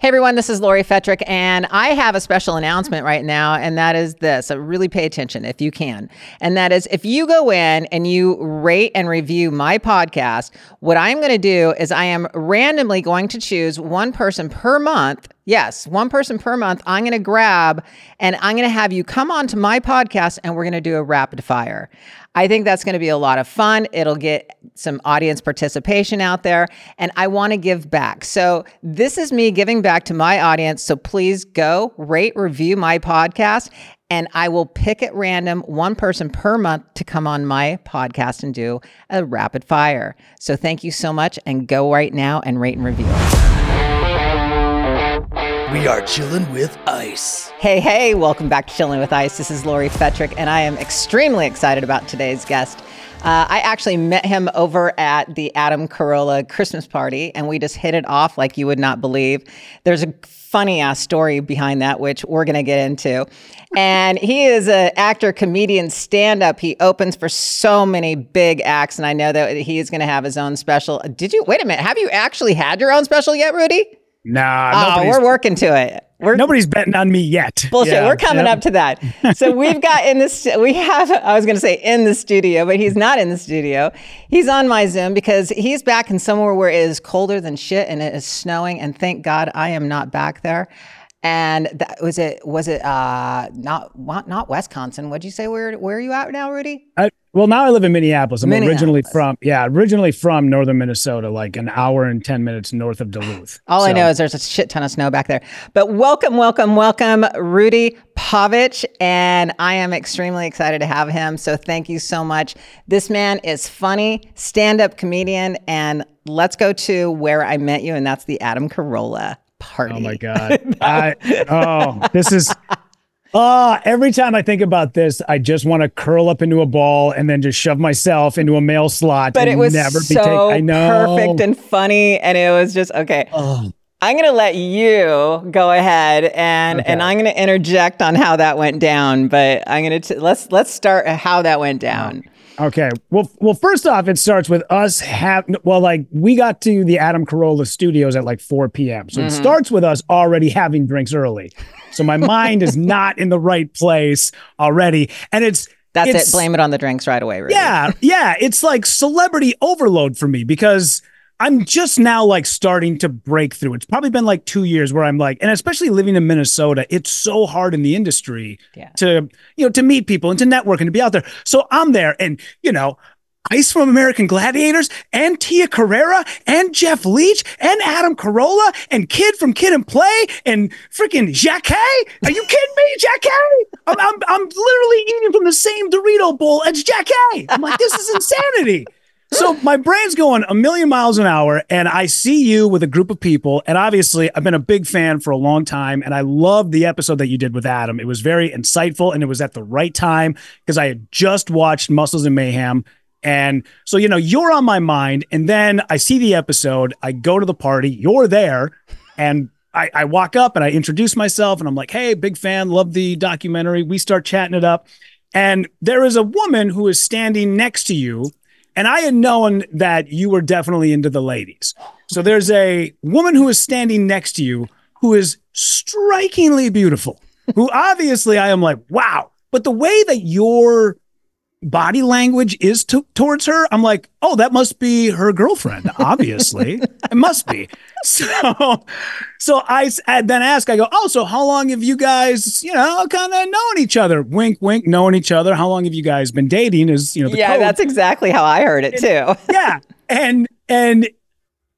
Hey everyone, this is Lori Fetrick, and I have a special announcement right now, and that is this. So really pay attention if you can. And that is if you go in and you rate and review my podcast, what I'm going to do is I am randomly going to choose one person per month. Yes, one person per month. I'm going to grab and I'm going to have you come on to my podcast and we're going to do a rapid fire. I think that's going to be a lot of fun. It'll get some audience participation out there, and I want to give back. So, this is me giving back to my audience. So, please go rate, review my podcast, and I will pick at random one person per month to come on my podcast and do a rapid fire. So, thank you so much, and go right now and rate and review. We are chilling with ice. Hey, hey, welcome back to Chilling with Ice. This is Lori Fetrick, and I am extremely excited about today's guest. Uh, I actually met him over at the Adam Carolla Christmas party, and we just hit it off like you would not believe. There's a funny ass story behind that, which we're going to get into. And he is an actor, comedian, stand up. He opens for so many big acts, and I know that he is going to have his own special. Did you, wait a minute, have you actually had your own special yet, Rudy? Nah, oh, we're working to it. We're, nobody's betting on me yet. Bullshit. Yeah, we're coming yep. up to that. So we've got in this, we have, I was going to say in the studio, but he's not in the studio. He's on my Zoom because he's back in somewhere where it is colder than shit and it is snowing. And thank God I am not back there. And that was it. Was it uh, not not Wisconsin? What'd you say? Where where are you at now, Rudy? I, well, now I live in Minneapolis. I'm Minneapolis. originally from yeah, originally from northern Minnesota, like an hour and ten minutes north of Duluth. All so. I know is there's a shit ton of snow back there. But welcome, welcome, welcome, Rudy Pavich, and I am extremely excited to have him. So thank you so much. This man is funny, stand-up comedian, and let's go to where I met you, and that's the Adam Carolla party. Oh my god! I, oh, this is. Oh, every time I think about this, I just want to curl up into a ball and then just shove myself into a mail slot. But it was never so be take- I know. perfect and funny, and it was just okay. Oh. I'm going to let you go ahead and okay. and I'm going to interject on how that went down. But I'm going to let's let's start how that went down. Okay. Well, well, first off, it starts with us have well, like we got to the Adam Carolla Studios at like 4 p.m. So mm-hmm. it starts with us already having drinks early. So my mind is not in the right place already, and it's that's it's, it. Blame it on the drinks right away. Really. Yeah, yeah. It's like celebrity overload for me because I'm just now like starting to break through. It's probably been like two years where I'm like, and especially living in Minnesota, it's so hard in the industry yeah. to, you know, to meet people and to network and to be out there. So I'm there and, you know, Ice from American Gladiators and Tia Carrere and Jeff Leach and Adam Carolla and Kid from Kid and Play and freaking Jackie. Are you kidding me, Jackie? I'm, I'm, I'm literally eating from the same Dorito bowl as Jackie. I'm like, this is insanity so my brain's going a million miles an hour, and I see you with a group of people. And obviously, I've been a big fan for a long time, and I love the episode that you did with Adam. It was very insightful, and it was at the right time because I had just watched Muscles and Mayhem. And so, you know, you're on my mind. And then I see the episode, I go to the party, you're there, and I, I walk up and I introduce myself, and I'm like, hey, big fan, love the documentary. We start chatting it up. And there is a woman who is standing next to you and I had known that you were definitely into the ladies. So there's a woman who is standing next to you who is strikingly beautiful, who obviously I am like, wow. But the way that your body language is to, towards her, I'm like, oh, that must be her girlfriend. Obviously, it must be. So, so I, I then ask, I go, oh, so how long have you guys, you know, kind of known each other? Wink, wink, knowing each other. How long have you guys been dating? Is you know, yeah, code. that's exactly how I heard it too. yeah, and and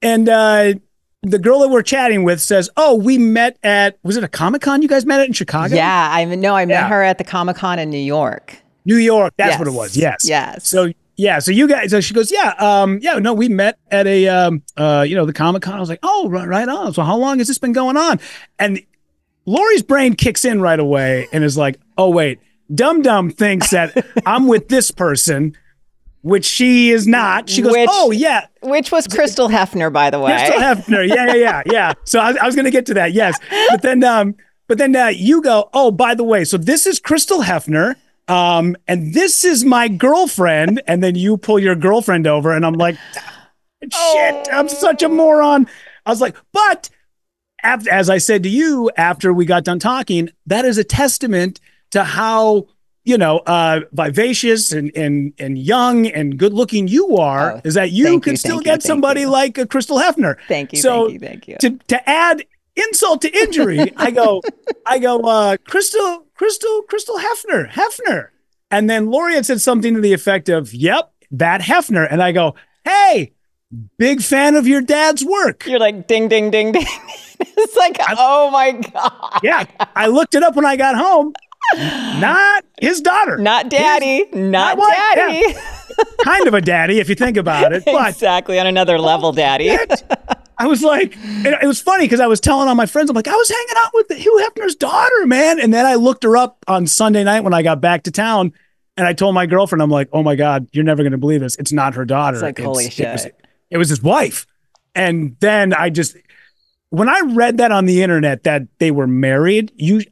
and uh the girl that we're chatting with says, "Oh, we met at was it a Comic Con? You guys met it in Chicago?" Yeah, I no, I met yeah. her at the Comic Con in New York. New York. That's yes. what it was. Yes. Yes. So yeah, so you guys. So she goes, yeah, um, yeah, no, we met at a, um, uh, you know, the Comic Con. I was like, oh, right, right on. So how long has this been going on? And Lori's brain kicks in right away and is like, oh wait, Dum Dum thinks that I'm with this person, which she is not. She goes, Which- "Oh yeah, Which was Crystal Hefner, by the way. Crystal Hefner. Yeah, yeah, yeah, yeah. So I, I was going to get to that. Yes, but then, um, but then uh, you go. Oh, by the way, so this is Crystal Hefner, um, and this is my girlfriend, and then you pull your girlfriend over, and I'm like, shit, I'm such a moron. I was like, but as I said to you after we got done talking, that is a testament to how you know uh vivacious and and and young and good looking you are Oh, is that you can you, still thank you, get somebody you. like a crystal hefner Thank you, so thank you, thank you. to to add insult to injury i go i go uh crystal crystal crystal hefner hefner and then lori had said something to the effect of yep that hefner and i go hey big fan of your dad's work You're like ding, ding, ding, ding. it's like, oh my God. yeah i looked it up when i got home not his daughter Not daddy. Not what? daddy. kind of a daddy if you think about it but exactly. On another level, daddy. I was like, it, was funny because I was telling all my friends, I'm like, I was hanging out with Hugh Hefner's daughter, man. And then I looked her up on Sunday night when I got back to town, and I told my girlfriend, I'm like, oh my god, you're never gonna believe this. It's not her daughter. It's like, holy It was, shit. it was his wife. And then I just, when I read that on the internet that they were married, you,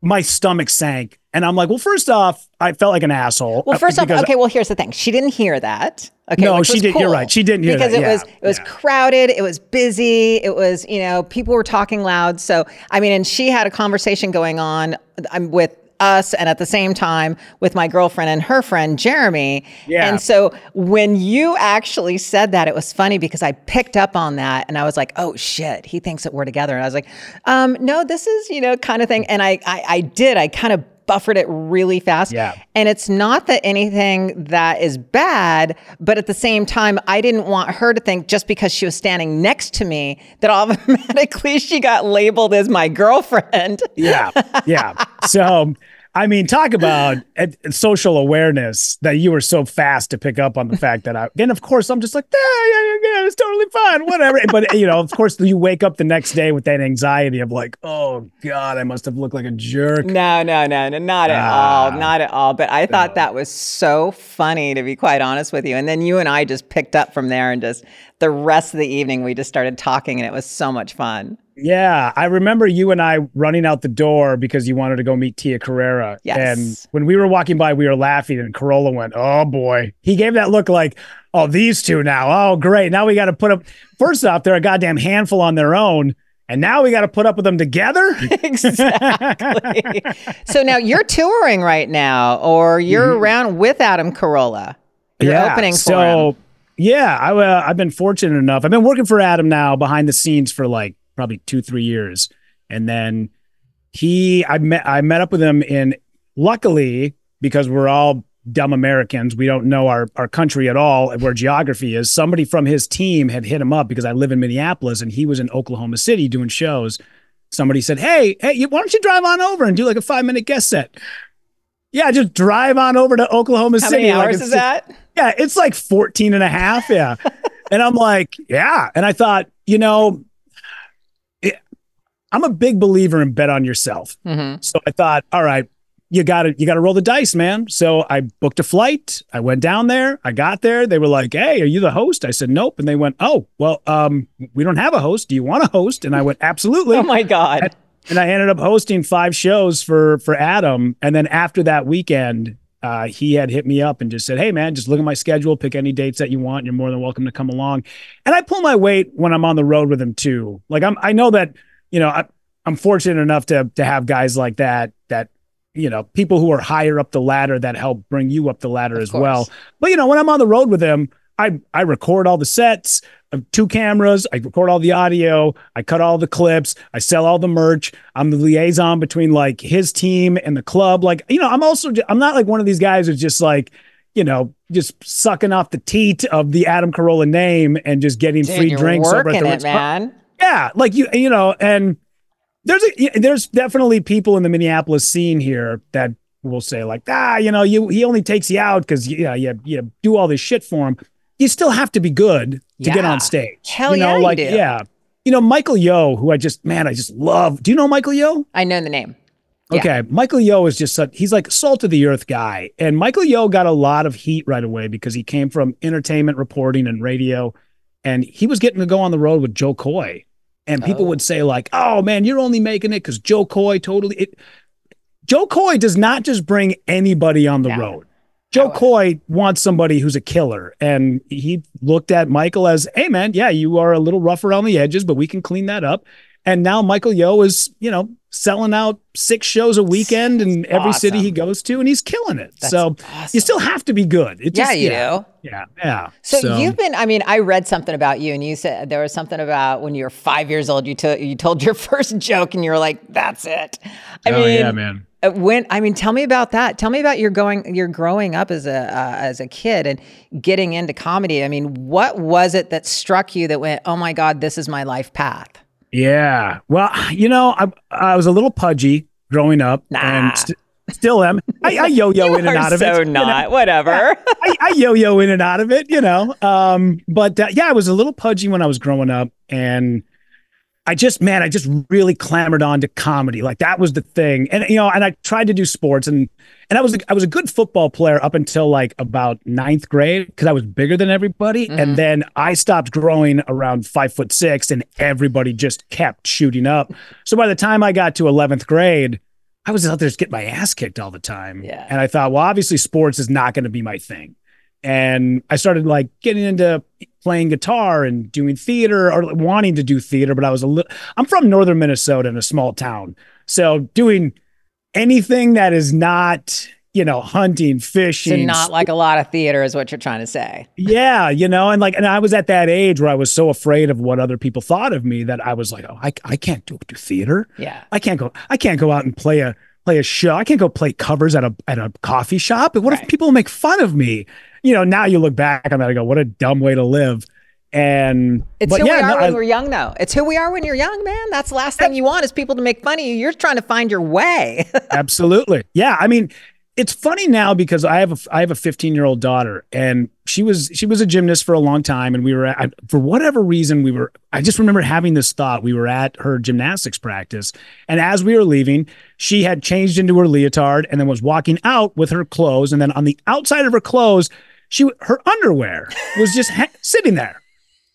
my stomach sank, and I'm like, well, first off, I felt like an asshole. Well, uh, first off, okay. Well, here's the thing. She didn't hear that. Okay. No, she did- you're right. She didn't hear because that. it was it was yeah. crowded. It was busy. It was you know people were talking loud. So I mean, and she had a conversation going on um, with us, and at the same time with my girlfriend and her friend Jeremy. Yeah. And so when you actually said that, it was funny because I picked up on that, and I was like, oh shit, he thinks that we're together, and I was like, um, no, this is you know kind of thing, and I I, I did. I kind of buffered it really fast. Yeah. And it's not that anything that is bad, but at the same time, I didn't want her to think just because she was standing next to me that automatically she got labeled as my girlfriend. Yeah, yeah. So, I mean, talk about social awareness that you were so fast to pick up on the fact that I, and of course, I'm just like, yeah, yeah, yeah, it's totally fine, whatever. But, you know, of course, you wake up the next day with that anxiety of like, oh God, I must have looked like a jerk. No, no, no, no, not at Ah. all. Not at all. But I thought that was so funny, to be quite honest with you. And then you and I just picked up from there and just the rest of the evening, we just started talking and it was so much fun. Yeah, I remember you and I running out the door because you wanted to go meet Tia Carrere. Yes. And when we were walking by, we were laughing, and Carolla went, "Oh boy!" He gave that look like, "Oh, these two now. Oh, great! Now we got to put up." First off, they're a goddamn handful on their own, and now we got to put up with them together. exactly. so now you're touring right now, or you're around with Adam Carolla. You're opening for so, him. yeah, I, uh, I've been fortunate enough. I've been working for Adam now behind the scenes for like probably two, three years, and then he, I met, I met up with him in. Luckily, because we're all dumb Americans, we don't know our our country at all, where geography is. Somebody from his team had hit him up because I live in Minneapolis and he was in Oklahoma City doing shows. Somebody said, "Hey, hey, you- why don't you drive on over and do like a five minute guest set?" Yeah, just drive on over to Oklahoma How City. many like hours it's is that? yeah, it's like 14 and a half. Yeah. and I'm like, yeah. And I thought, you know, I'm a big believer in bet on yourself. Mhm. So I thought, all right, you got to you got to roll the dice, man. So I booked a flight. I went down there. I got there. They were like, "Hey, are you the host?" I said, "Nope." And they went, "Oh, well, um, we don't have a host. Do you want a host?" And I went, "Absolutely." Oh my God. and I ended up hosting five shows for for Adam. And then after that weekend, uh, he had hit me up and just said, "Hey, man, just look at my schedule, pick any dates that you want. You're more than welcome to come along." And I pull my weight when I'm on the road with him too. Like I'm, I know that you know I, I'm fortunate enough to to have guys like that that you know people who are higher up the ladder that help bring you up the ladder as course. well. But you know when I'm on the road with him, I I record all the sets. I two cameras. I record all the audio. I cut all the clips. I sell all the merch. I'm the liaison between like his team and the club. Like you know, I'm also I'm not like one of these guys who's just like you know just sucking off the teat of the Adam Carolla name and just getting Dude, free drinks over at the it, man. Yeah, like you, you know, and there's a there's definitely people in the Minneapolis scene here that will say like, ah, you know, you he only takes you out because you know, you you do all this shit for him. You still have to be good to get on stage. Hell you know, yeah, you like do. yeah, you know, Michael Yo, who I just man, I just love. Do you know Michael Yo? I know the name. Yeah. Okay, Michael Yo is just such, he's like salt of the earth guy, and Michael Yo got a lot of heat right away because he came from entertainment reporting and radio, and he was getting to go on the road with Jo Koy, and people Oh. would say like, "Oh man, you're only making it because Jo Koy totally." It, Jo Koy does not just bring anybody on the No. road. Jo Koy wants somebody who's a killer, and he looked at Michael as, "Hey man, yeah, you are a little rough around the edges, but we can clean that up." And now Michael Yo is, you know, selling out six shows a weekend in every city he goes to, and he's killing it. That's so awesome. you still have to be good. It yeah, just, you yeah, do. Yeah, yeah. So, you've been, I mean, I read something about you and you said there was something about when you were five years old, you, to, you told your first joke and you were like, that's it. I oh mean, yeah, man. uh, when, I mean, tell me about that. Tell me about your going, your growing up as a, uh, as a kid and getting into comedy. I mean, what was it that struck you that went, oh my God, this is my life path? Yeah. Well, you know, I, I was a little pudgy growing up, Nah. and st- still am. I, I yo-yo in and out of so it. you know? not, whatever. I, I yo-yo in and out of it, you know. Um, but uh, yeah, I was a little pudgy when I was growing up, and I just, man, I just really clamored on to comedy. Like that was the thing, and you know, and I tried to do sports, and and I was I was a good football player up until like about ninth grade because I was bigger than everybody, and mm-hmm. then I stopped growing around five foot six, and everybody just kept shooting up. So by the time I got to eleventh grade. I was out there just getting my ass kicked all the time. Yeah. And I thought, well, obviously sports is not going to be my thing. And I started like getting into playing guitar and doing theater or wanting to do theater, but I was a little, I'm from northern Minnesota in a small town. So doing anything that is not, you know, hunting, So fishing, not like a lot of theater is what you're trying to say. yeah, you know, and like, and I was at that age where I was so afraid of what other people thought of me that I was like, oh, I, I can't do, do theater. Yeah. I can't go. I can't go out and play a play a show. I can't go play covers at a at a coffee shop. What if people make fun of me? You know, now you look back on that and go, what a dumb way to live. And It's but who yeah, we are no, when I- we're young, though. It's who we are when you're young, man. That's the last thing you want is people to make fun of you. You're trying to find your way. Absolutely. Yeah. I mean, it's funny now because I have a I have a 15 year old daughter, and she was she was a gymnast for a long time, and we were at, for whatever reason we were. I just remember having this thought. We were at her gymnastics practice, and as we were leaving, she had changed into her leotard and then was walking out with her clothes, and then on the outside of her clothes, she her underwear was just ha- sitting there,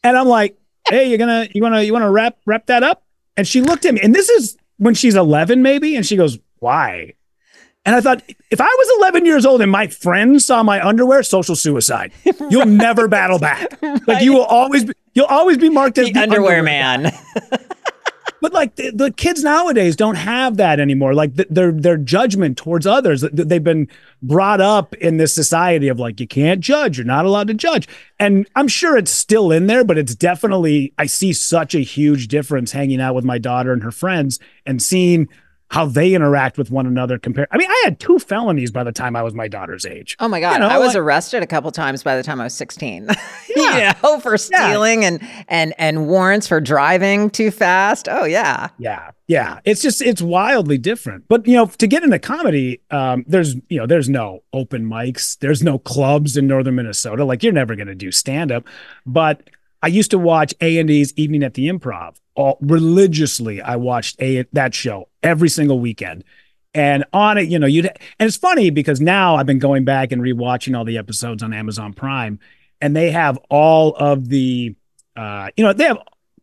and I'm like, "Hey, you're gonna you wanna you wanna wrap wrap that up?" And she looked at me, and this is when she's 11, maybe, and she goes, "Why?" And I thought, if I was 11 years old and my friends saw my underwear, social suicide. You'll never battle back. Like you will always, be, you'll always be marked as the underwear man. But like the, the kids nowadays don't have that anymore. Like th- their their judgment towards others, they've been brought up in this society of like you can't judge, you're not allowed to judge. And I'm sure it's still in there, but it's definitely I see such a huge difference hanging out with my daughter and her friends and seeing how they interact with one another compared. I mean, I had two felonies by the time I was my daughter's age. Oh my God. You know, I was like- arrested a couple times by the time I was 16. Yeah. you know, for stealing and, and, and warrants for driving too fast. Oh, yeah. Yeah, yeah. It's just it's wildly different. But you know, to get into comedy, um, there's you know, there's no open mics, there's no clubs in northern Minnesota. Like you're never gonna do stand up. But I used to watch A and E's Evening at the Improv. All religiously, I watched a that show every single weekend. And on it, you know, you'd and it's funny because now I've been going back and rewatching all the episodes on Amazon Prime, and they have all of the uh, you know, they have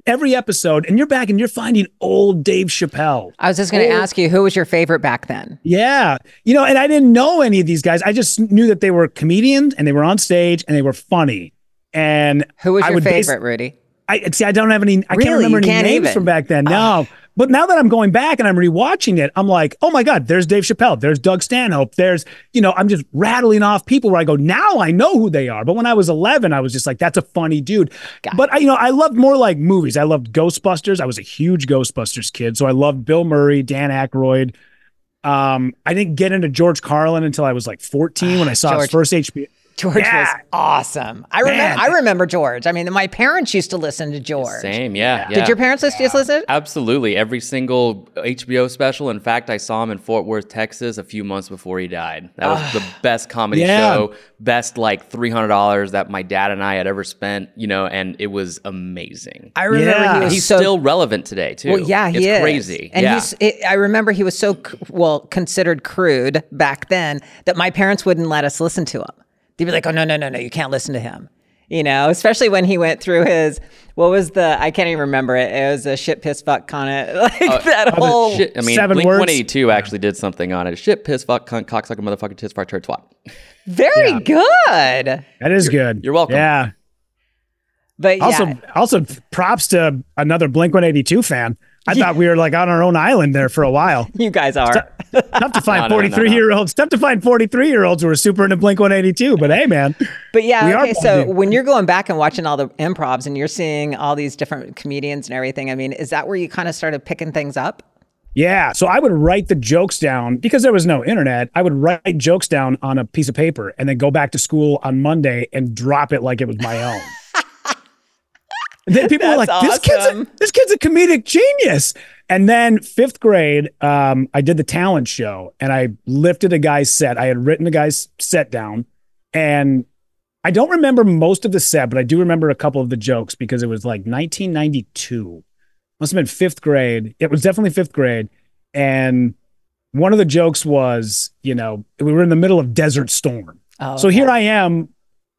every episode, and you're back and you're finding old Dave Chappelle. I was just going to ask you, who was your favorite back then? Yeah. You know, and I didn't know any of these guys. I just knew that they were comedians and they were on stage and they were funny. And Who was I your favorite, Rudy? I see. I don't have any. I Really? can't remember You any can't names even? from back then. No, but now that I'm going back and I'm rewatching it, I'm like, oh my god, there's Dave Chappelle, there's Doug Stanhope, there's you know, I'm just rattling off people where I go, now I know who they are. But when I was 11, I was just like, that's a funny dude. Got but I, you know, I loved more like movies. I loved Ghostbusters. I was a huge Ghostbusters kid, so I loved Bill Murray, Dan Aykroyd. Um, I didn't get into George Carlin until I was like 14 when I saw his first HBO George Yeah. was awesome. I remember. I remember George. I mean, my parents used to listen to George. Same, yeah. Did yeah. your parents listen? Just listen? Absolutely. Every single HBO special. In fact, I saw him in Fort Worth, Texas a few months before he died. That was the best comedy Yeah. show, best like $300 that my dad and I had ever spent, you know, and it was amazing. I remember Yeah. he And was he's so still relevant today, too. Well, yeah, he it's is crazy. and yeah. he's. It, I remember he was so c- well considered crude back then that my parents wouldn't let us listen to him. They'd be like, "Oh no, no, no, no, you can't listen to him." You know, especially when he went through his what was the I can't even remember it. It was a shit piss fuck cunt. of like oh, that whole. Shit, I mean, Seven Blink words? 182 actually did something on it. Shit, piss, fuck, cunt, cocksucker, motherfucker, tis, fart, turd, twat. Very good. That is good. You're welcome. Yeah. But yeah, Also, also props to another Blink 182 fan. I thought we were like on our own island there for a while. you guys are. Tough to find No, no, no, 43 year olds. Tough to find 43 year olds who are super into Blink 182. But hey, man, But yeah, okay. So bonding. when you're going back and watching all the improvs and you're seeing all these different comedians and everything, I mean, is that where you kind of started picking things up? Yeah. So I would write the jokes down because there was no internet. I would write jokes down on a piece of paper and then go back to school on Monday and drop it like it was my own. And then people were like, "This kid's a, this kid's a comedic genius." And then fifth grade, um, I did the talent show and I lifted a guy's set. I had written a guy's set down, and I don't remember most of the set, but I do remember a couple of the jokes because it was like 1992. Must have been fifth grade. It was definitely fifth grade. And one of the jokes was, you know, we were in the middle of Desert Storm. Oh, So here I am,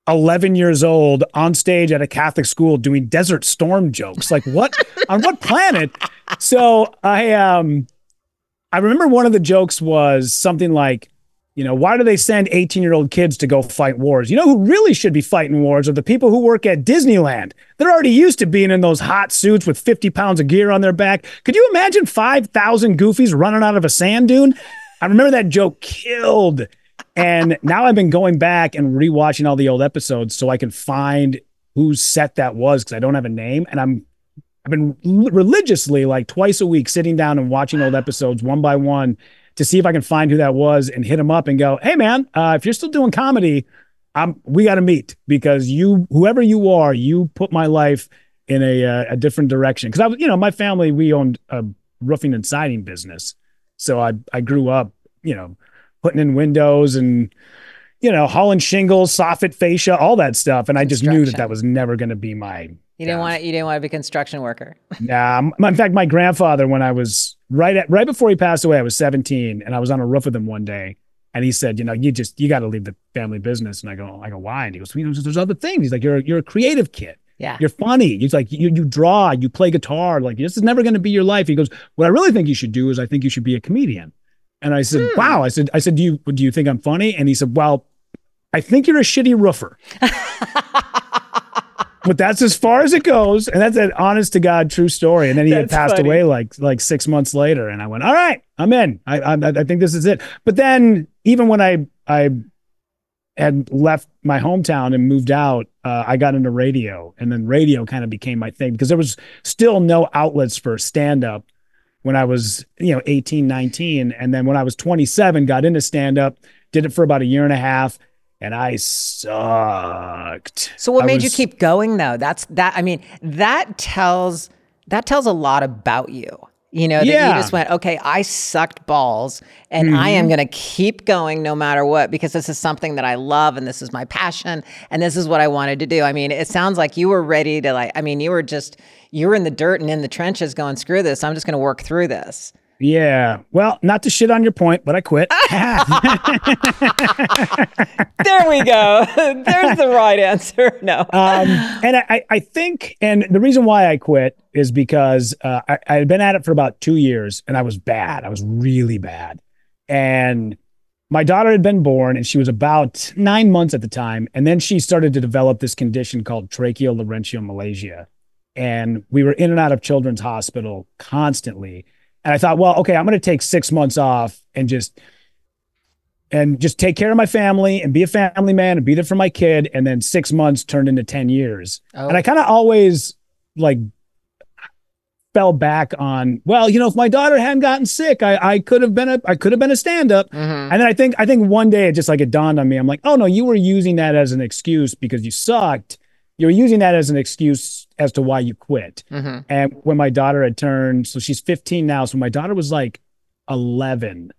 11 years old, on stage at a Catholic school doing Desert Storm jokes. Like what on what planet? So I um I remember one of the jokes was something like, you know, why do they send 18-year-old kids to go fight wars? You know who really should be fighting wars are the people who work at Disneyland. They're already used to being in those hot suits with 50 pounds of gear on their back. Could you imagine 5,000 goofies running out of a sand dune? I remember that joke killed. And now I've been going back and rewatching all the old episodes so I can find whose set that was because I don't have a name. And I'm I've been religiously like twice a week sitting down and watching old episodes one by one to see if I can find who that was and hit him up and go, "Hey man, uh, if you're still doing comedy, um, we got to meet because you, whoever you are, you put my life in a uh, a different direction." Because I was, you know, my family we owned a roofing and siding business, so I I grew up, you know, putting in windows and you know hauling shingles, soffit fascia, all that stuff, and I just knew that that was never going to be my You didn't want to, you didn't want to be a construction worker. Nah, in fact, my grandfather, when I was right at right before he passed away, I was 17, and I was on a roof with him one day, and he said, "You know, you just you got to leave the family business." And I go, "I go, why?" And he goes, "You know, there's other things." He's like, "You're you're a creative kid. Yeah. You're funny. He's like, you you draw, you play guitar. Like this is never going to be your life." He goes, "What I really think you should do is I think you should be a comedian." And I said, "Wow." I said, "I said, do you do you think I'm funny?" And he said, "Well, I think you're a shitty roofer." but that's as far as it goes, and that's an honest to god true story. And then he had passed funny. away like like six months later, and I went, "All right, I'm in. I I, I think this is it." But then even when I I had left my hometown and moved out, uh, I got into radio, and then radio kind of became my thing because there was still no outlets for stand up when I was, you know, 18, 19. And then when I was 27, got into stand up, did it for about a year and a half, and I sucked. So what I made you keep going though? That's that I mean, that tells that tells a lot about you. You know, that Yeah. Mm-hmm. you just went, okay, I sucked balls and I am going to keep going no matter what because this is something that I love and this is my passion and this is what I wanted to do. I mean, it sounds like you were ready to like I mean, you were just you were in the dirt and in the trenches going, screw this. I'm just going to work through this. Yeah. Well, not to shit on your point, but I quit. There we go. There's the right answer. No. um, and I, I- think, and the reason why I quit is because uh, I, I had been at it for about two years and I was bad. I was really bad. And my daughter had been born and she was about nine months at the time. And then she started to develop this condition called tracheolaryngeomalacia. And we were in and out of children's hospital constantly. And I thought, well, okay, I'm going to take six months off and just and just take care of my family and be a family man and be there for my kid. And then six months turned into 10 years. Oh. And I kind of always like fell back on, well, you know, if my daughter hadn't gotten sick, I, I could have been a I could have been a stand-up. Mhm. And then I think I think one day it just like it dawned on me. I'm like, oh no, you were using that as an excuse because you sucked. You were using that as an excuse as to why you quit. Mhm. And when my daughter had turned, so she's 15 now. So my daughter was like 11.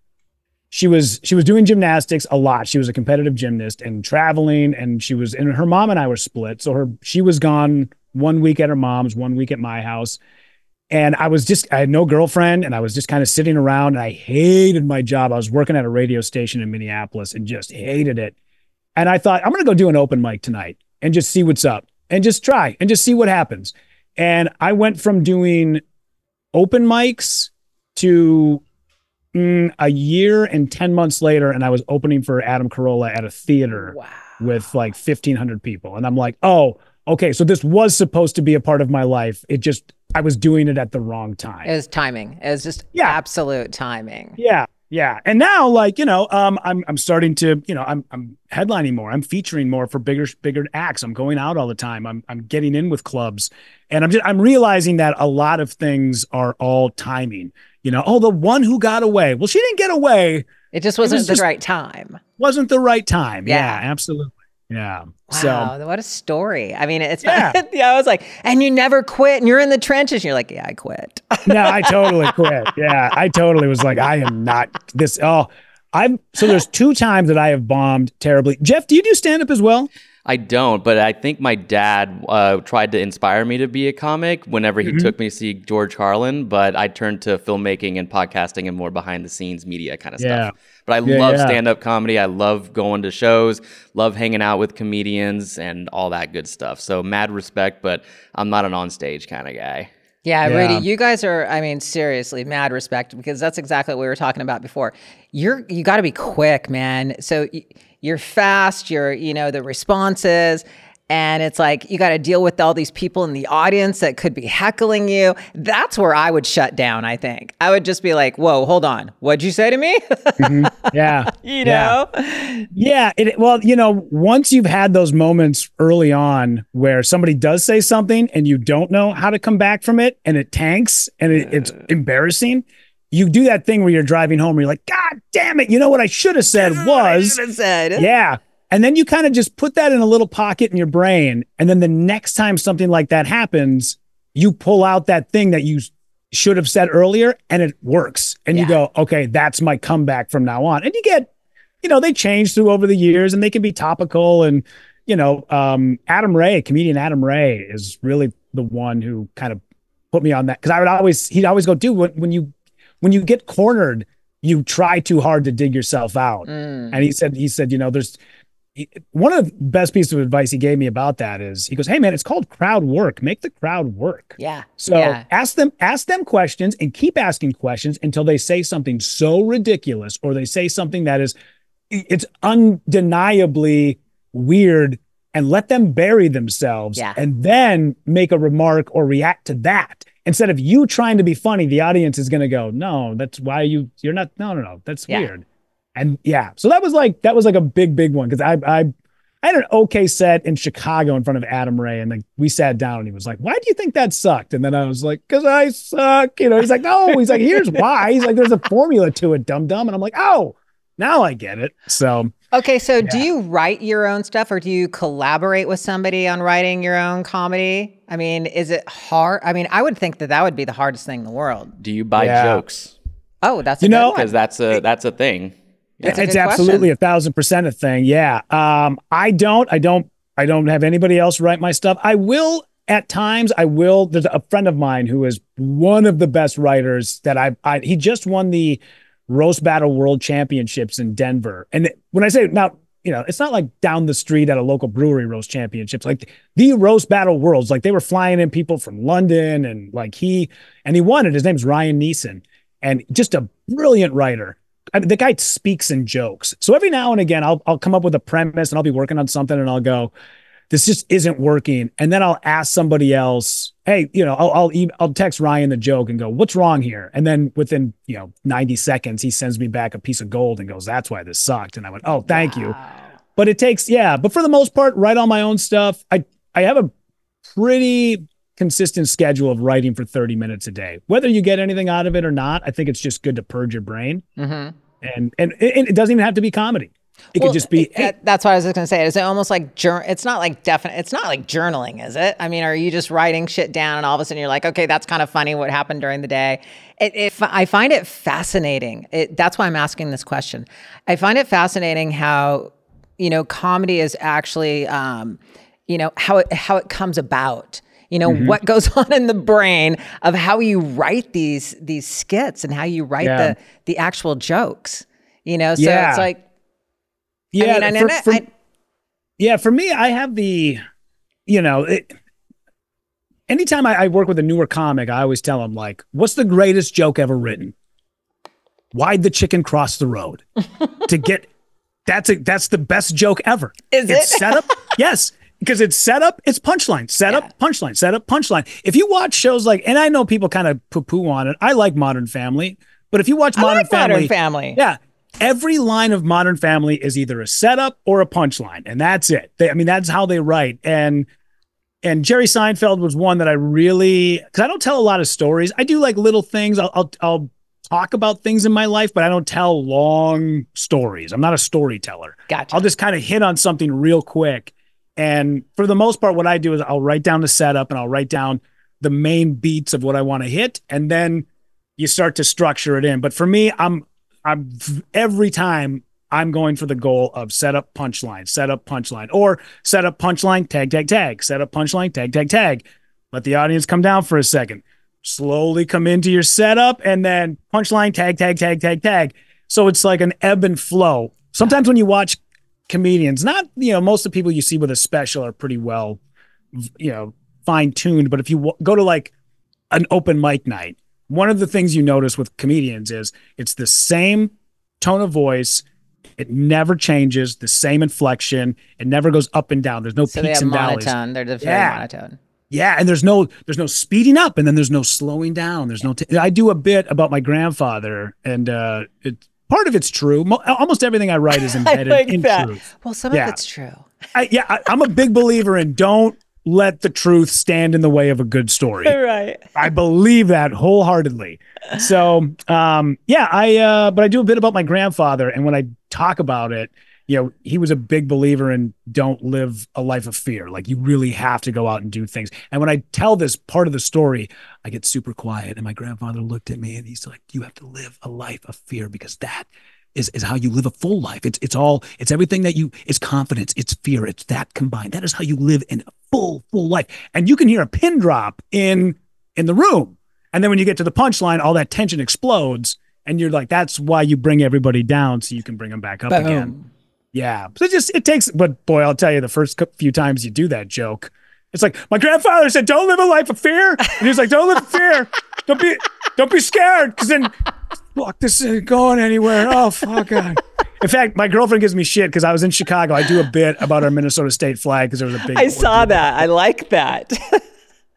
She was she was doing gymnastics a lot. She was a competitive gymnast and traveling, and she was and her mom and I were split. So her she was gone one week at her mom's, one week at my house. And I was just I had no girlfriend, and I was just kind of sitting around. And I hated my job. I was working at a radio station in Minneapolis and just hated it. And I thought I'm gonna go do an open mic tonight and just see what's up and just try and just see what happens. And I went from doing open mics to mm, a year and 10 months later, and I was opening for Adam Carolla at a theater Wow. with like 1,500 people. And I'm like, oh, okay. So this was supposed to be a part of my life. It just, I was doing it at the wrong time. It was timing. It was just Yeah. absolute timing. Yeah, yeah. And now, like you know, um, I'm I'm starting to, you know, I'm I'm headlining more. I'm featuring more for bigger bigger acts. I'm going out all the time. I'm I'm getting in with clubs, and I'm just I'm realizing that a lot of things are all timing. You know, oh, the one who got away. Well, she didn't get away. It just wasn't was the just- right time. Wasn't the right time. Yeah, Yeah. absolutely. Yeah. Wow, So what a story. I mean, it's Yeah. not, yeah, I was like, and you never quit and you're in the trenches. And you're like, yeah, I quit. no, I totally quit. Yeah, I totally was like, I am not this. Oh, I'm so there's two times that I have bombed terribly. Jeff, do you do stand up as well? I don't, but I think my dad uh, tried to inspire me to be a comic whenever he took me to see George Carlin, but I turned to filmmaking and podcasting and more behind the scenes media kind of Yeah. stuff. But I Yeah, love yeah. stand up comedy. I love going to shows, love hanging out with comedians and all that good stuff. So mad respect, but I'm not an on stage kind of guy. Yeah, Yeah. Rudy, you guys are, I mean, seriously, mad respect because that's exactly what we were talking about before. You're, you got to be quick, man. So y- you're fast, you're, you know, the responses, and it's like you got to deal with all these people in the audience that could be heckling you. That's where I would shut down, I think. I would just be like, whoa, hold on. What'd you say to me? Mm-hmm. Yeah. you Yeah. know? Yeah. It, well, you know, once you've had those moments early on where somebody does say something and you don't know how to come back from it and it tanks and it, it's embarrassing, you do that thing where you're driving home where you're like, God damn it. You know what I should have said was, said. yeah. And then you kind of just put that in a little pocket in your brain. And then the next time something like that happens, you pull out that thing that you should have said earlier and it works. And you go, okay, that's my comeback from now on. And you get, you know, they change through over the years and they can be topical. And, you know, um, Adam Ray, comedian Adam Ray is really the one who kind of put me on that. Cause I would always, he'd always go, dude, when, when you, when you get cornered, you try too hard to dig yourself out. Mm. And he said, he said, you know, there's he- one of the best pieces of advice he gave me about that is he goes, Hey man, it's called crowd work. Make the crowd work. Yeah. So Yeah. ask them, ask them questions and keep asking questions until they say something so ridiculous or they say something that is it's undeniably weird and let them bury themselves Yeah. and then make a remark or react to that. Instead of you trying to be funny, the audience is going to go, no, that's why you, you're not, no, no, no, that's Yeah. weird. And yeah, so that was like, that was like a big, big one. Cause I, I, I had an okay set in Chicago in front of Adam Ray, and then we sat down, and he was like, "Why do you think that sucked?" And then I was like, "Cause I suck." You know, he's like, "No," he's like, "Here's why." He's like, "There's a formula to it, dum dum," and I'm like, "Oh, now I get it." So Okay, so do you write your own stuff or do you collaborate with somebody on writing your own comedy? I mean, is it hard? I mean, I would think that that would be the hardest thing in the world. Do you buy Yeah. jokes? Oh, that's a You know- Because that's a that's a thing. That's a it's absolutely question. a thousand percent a thing. Yeah. Um, I don't, I don't, I don't have anybody else write my stuff. I will at times. I will. There's a friend of mine who is one of the best writers that I. I he just won the roast battle world championships in Denver. And when I say now, you know, it's not like down the street at a local brewery roast championships, like the roast battle worlds. Like they were flying in people from London and like he and he won it. His name's Ryan Neeson, and just a brilliant writer. I mean, the guy speaks in jokes. So every now and again, I'll I'll come up with a premise and I'll be working on something and I'll go, this just isn't working. And then I'll ask somebody else, hey, you know, I'll I'll, e- I'll text Ryan the joke and go, what's wrong here? And then within you know 90 seconds, he sends me back a piece of gold and goes, that's why this sucked. And I went, oh, thank you. But it takes, yeah. But for the most part, write all my own stuff. I I have a pretty consistent schedule of writing for 30 minutes a day. Whether you get anything out of it or not, I think it's just good to purge your brain. Mhm. And and it, it doesn't even have to be comedy. It Well, could just be it- it- that's what I was just gonna say. Is it almost like jour- It's not like definite. It's not like journaling, is it? I mean, are you just writing shit down and all of a sudden you're like, okay, that's kind of funny. What happened during the day? It, it, I find it fascinating. It, that's why I'm asking this question. I find it fascinating how you know comedy is actually, um, you know, how it how it comes about. You know Mm-hmm. what goes on in the brain of how you write these these skits and how you write Yeah. the the actual jokes. You know, so Yeah. it's like yeah. I mean, for- I, for- I, Yeah, for me, I have the, you know, it, anytime I, I work with a newer comic, I always tell them like, "What's the greatest joke ever written? Why'd the chicken cross the road to get?" That's a that's the best joke ever. Is it's it? set up? yes, because it's set up. It's punchline. Set up punchline. Set up punchline. If you watch shows like, and I know people kind of poo poo on it. I like Modern Family, but if you watch Modern like Family, Modern Family. yeah. Every line of Modern Family is either a setup or a punchline, and that's it. They, I mean, that's how they write. And and Jerry Seinfeld was one that I really because I don't tell a lot of stories. I do like little things. I'll, I'll I'll talk about things in my life, but I don't tell long stories. I'm not a storyteller. Gotcha. I'll just kind of hit on something real quick. And for the most part, what I do is I'll write down the setup and I'll write down the main beats of what I want to hit, and then you start to structure it in. But for me, I'm I'm every time I'm going for the goal of set up punchline, set up punchline, or set up punchline, tag, tag, tag, set up punchline, tag, tag, tag. Let the audience come down for a second. Slowly come into your setup and then punchline, tag, tag, tag, tag, tag. So it's like an ebb and flow. Sometimes when you watch comedians, not, you know, most of the people you see with a special are pretty well, you know, fine tuned. But if you w- go to like an open mic night, one of the things you notice with comedians is it's the same tone of voice. It never changes, the same inflection. It never goes up and down. There's no so peaks and valleys. monotone. They're just Yeah. very monotone. Yeah, and there's no there's no speeding up, and then there's no slowing down. There's no. T- I do a bit about my grandfather, and uh, it part of it's true. Mo- almost everything I write is embedded like in that. truth. Well, some Yeah. of it's true. I, yeah, I, I'm a big believer in don't let the truth stand in the way of a good story. right. I believe that wholeheartedly. So, um, yeah, I, uh, but I do a bit about my grandfather. And when I talk about it, you know, he was a big believer in don't live a life of fear. Like you really have to go out and do things. And when I tell this part of the story, I get super quiet. And my grandfather looked at me and he's like, you have to live a life of fear because that is, is how you live a full life. It's, it's all, it's everything that you, it's confidence, it's fear, it's that combined. That is how you live in a full, full life. And you can hear a pin drop in, in the room. And then when you get to the punchline, all that tension explodes. And you're like, that's why you bring everybody down so you can bring them back up again. Yeah. So it just, it takes, but boy, I'll tell you, the first few times you do that joke, it's like, my grandfather said, don't live a life of fear. And he's like, don't live in fear. Don't be, don't be scared. Cause then, fuck, this isn't going anywhere. Oh, fuck. God. In fact, my girlfriend gives me shit because I was in Chicago. I do a bit about our Minnesota state flag because there was a big. I saw that. I like that.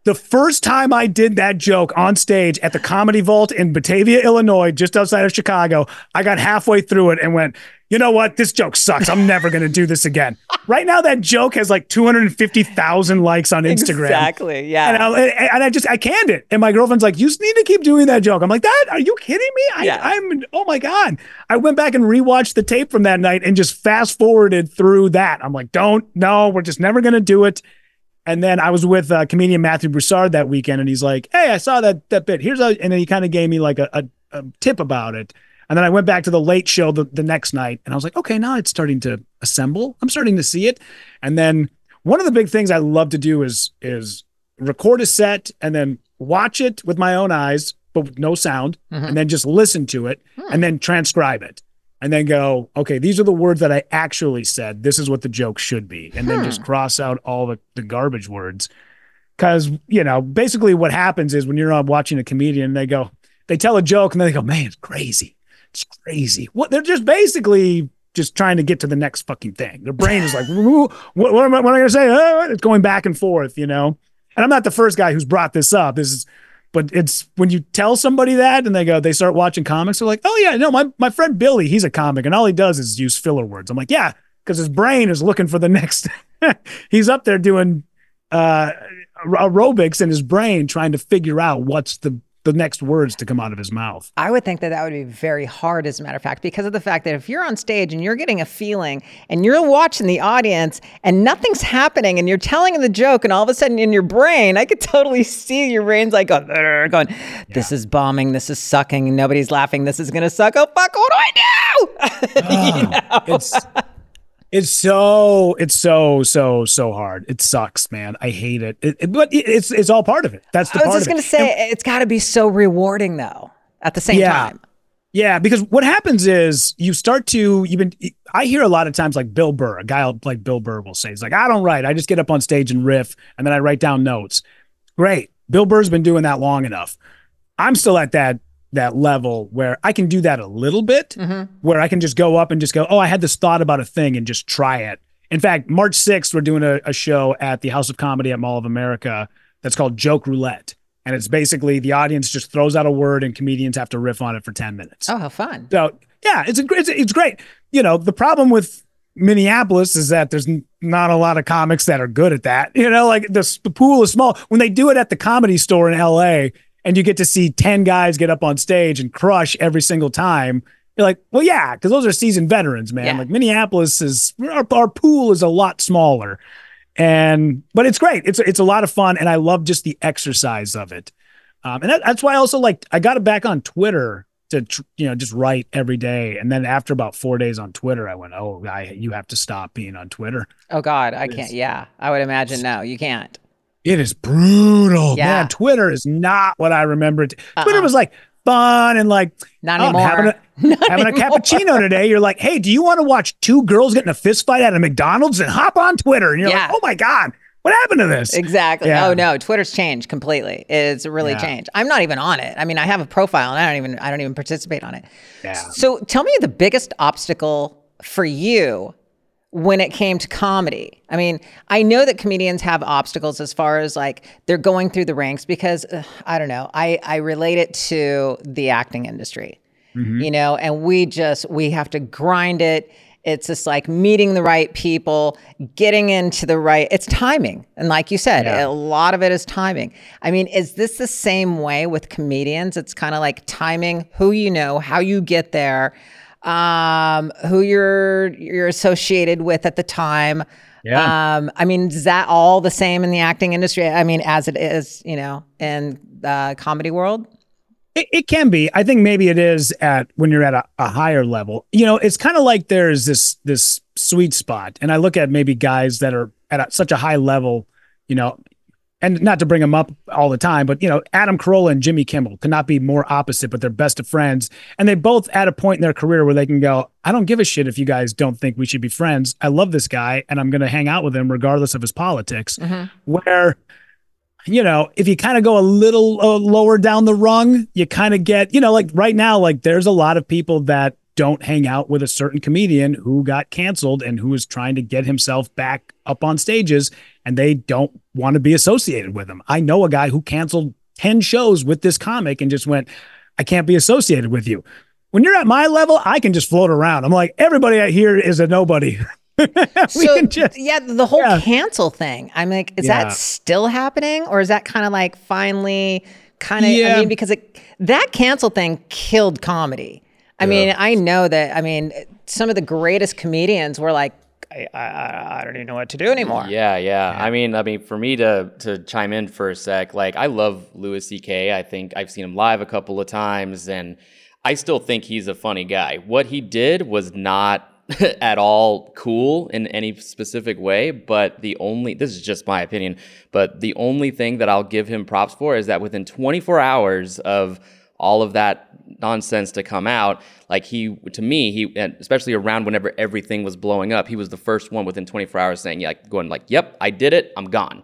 The first time I did that joke on stage at the Comedy Vault in Batavia, Illinois, just outside of Chicago, I got halfway through it and went, you know what? This joke sucks. I'm never going to do this again. Right now, that joke has like 250,000 likes on Instagram. exactly. Yeah. And I, and I just, I canned it. And my girlfriend's like, you need to keep doing that joke. I'm like, that, are you kidding me? I, Yeah. I'm, oh my God. I went back and rewatched the tape from that night and just fast forwarded through that. I'm like, don't, no, we're just never going to do it. And then I was with uh, comedian Matthew Broussard that weekend, and he's like, "Hey, I saw that that bit. Here's a," and then he kind of gave me like a, a, a tip about it. And then I went back to the late show the, the next night, and I was like, "Okay, now it's starting to assemble. I'm starting to see it." And then one of the big things I love to do is is record a set and then watch it with my own eyes, but with no sound, mm-hmm. and then just listen to it hmm. and then transcribe it. And then go, okay, these are the words that I actually said. This is what the joke should be. And then just hmm. cross out all the, the garbage words. Cause, you know, basically what happens is when you're watching a comedian, they go, they tell a joke and then they go, man, it's crazy. It's crazy. What they're just basically just trying to get to the next fucking thing. Their brain is like, what, what am I, what am I going to say? Uh, it's going back and forth, you know? And I'm not the first guy who's brought this up. This is, but it's when you tell somebody that and they go, they start watching comics, they're like, oh yeah, no, my, my friend Billy, he's a comic and all he does is use filler words. I'm like, yeah, because his brain is looking for the next, he's up there doing, uh, aerobics in his brain trying to figure out what's the the next words to come out of his mouth. I would think that that would be very hard, as a matter of fact, because of the fact that if you're on stage and you're getting a feeling and you're watching the audience and nothing's happening and you're telling the joke, and all of a sudden in your brain, I could totally see your brain's like going, going this is bombing, this is sucking, nobody's laughing, this is gonna suck. Oh fuck, what do I do? You ah, know? It's it's so it's so so so hard. It sucks, man. I hate it. it, it but it, it's it's all part of it. That's the I was just gonna say it's got to be so rewarding though. At the same Yeah. time, Yeah, because what happens is you start to you've been. I hear a lot of times like Bill Burr, a guy like Bill Burr will say, "He's like I don't write. I just get up on stage and riff, and then I write down notes." Great, Bill Burr's been doing that long enough. I'm still at that that level where I can do that a little bit, mm-hmm. where I can just go up and just go, "Oh, I had this thought about a thing," and just try it. In fact, March 6th, we're doing a, a show at the House of Comedy at Mall of America that's called Joke Roulette. And it's basically the audience just throws out a word and comedians have to riff on it for 10 minutes. oh how fun! So yeah, it's a great, it's, it's great. You know, the problem with Minneapolis is that there's not a lot of comics that are good at that. You know, like the, the pool is small. When they do it at the comedy store in LA and you get to see 10 guys get up on stage and crush every single time, you're like, well, yeah, because those are seasoned veterans, man. Yeah. Like Minneapolis is, our, our pool is a lot smaller. And, but it's great. It's, it's a lot of fun. And I love just the exercise of it. Um, and that, that's why I also like I got it back on Twitter to you know just write every day, and then after about four days on Twitter, I went, "Oh, I, you have to stop being on Twitter. Oh God, I can't. Yeah, I would imagine no, you can't. It is brutal, Yeah. man. Twitter is not what I remember. it- uh-uh. Twitter Uh-uh. was like fun and like Not oh, I'm anymore. having a, having a cappuccino today. You're like, hey, do you want to watch two girls get in a fist fight at a McDonald's? And hop on Twitter, and you're Yeah. like, oh my god, what happened to this? Exactly. Yeah. Oh no, Twitter's changed completely. It's really Yeah. changed. I'm not even on it. I mean, I have a profile and I don't even I don't even participate on it. Yeah. So tell me the biggest obstacle for you when it came to comedy. I mean, I know that comedians have obstacles as far as like they're going through the ranks because uh, I don't know. I I relate it to the acting industry. You know, and we just we have to grind it. It's just like meeting the right people, getting into the right. It's timing, and like you said, Yeah. a lot of it is timing. I mean, is this the same way with comedians? It's kind of like timing who you know, how you get there, um, who you're you're associated with at the time. Yeah. Um, I mean, is that all the same in the acting industry? I mean, as it is, you know, in the comedy world. It, it can be. I think maybe it is at when you're at a, a higher level. You know, it's kind of like there's this this sweet spot, and I look at maybe guys that are at a, such a high level. You know, and not to bring them up all the time, but you know, Adam Carolla and Jimmy Kimmel could not be more opposite, but they're best of friends, and they both at a point in their career where they can go, I don't give a shit if you guys don't think we should be friends. I love this guy, and I'm going to hang out with him regardless of his politics. Where you know, if you kind of go a little uh, lower down the rung, you kind of get, you know, like right now, like there's a lot of people that don't hang out with a certain comedian who got canceled and who is trying to get himself back up on stages and they don't want to be associated with him. I know a guy who canceled 10 shows with this comic and just went, I can't be associated with you. When you're at my level, I can just float around. I'm like, everybody out here is a nobody. so just, yeah, the whole yeah. cancel thing. I'm like, is Yeah. that still happening, or is that kind of like finally kind of? I mean, because it, that cancel thing killed comedy. I mean, I know that. I mean, some of the greatest comedians were like, I, I, I don't even know what to do anymore. Yeah, yeah, I mean, I mean, for me to to chime in for a sec, like I love Louis C.K. I think I've seen him live a couple of times, and I still think he's a funny guy. What he did was not at all cool in any specific way, but the only this is just my opinion, but the only thing that I'll give him props for is that within 24 hours of all of that nonsense to come out like he to me he and especially around whenever everything was blowing up he was the first one within 24 hours saying yeah going like yep i did it i'm gone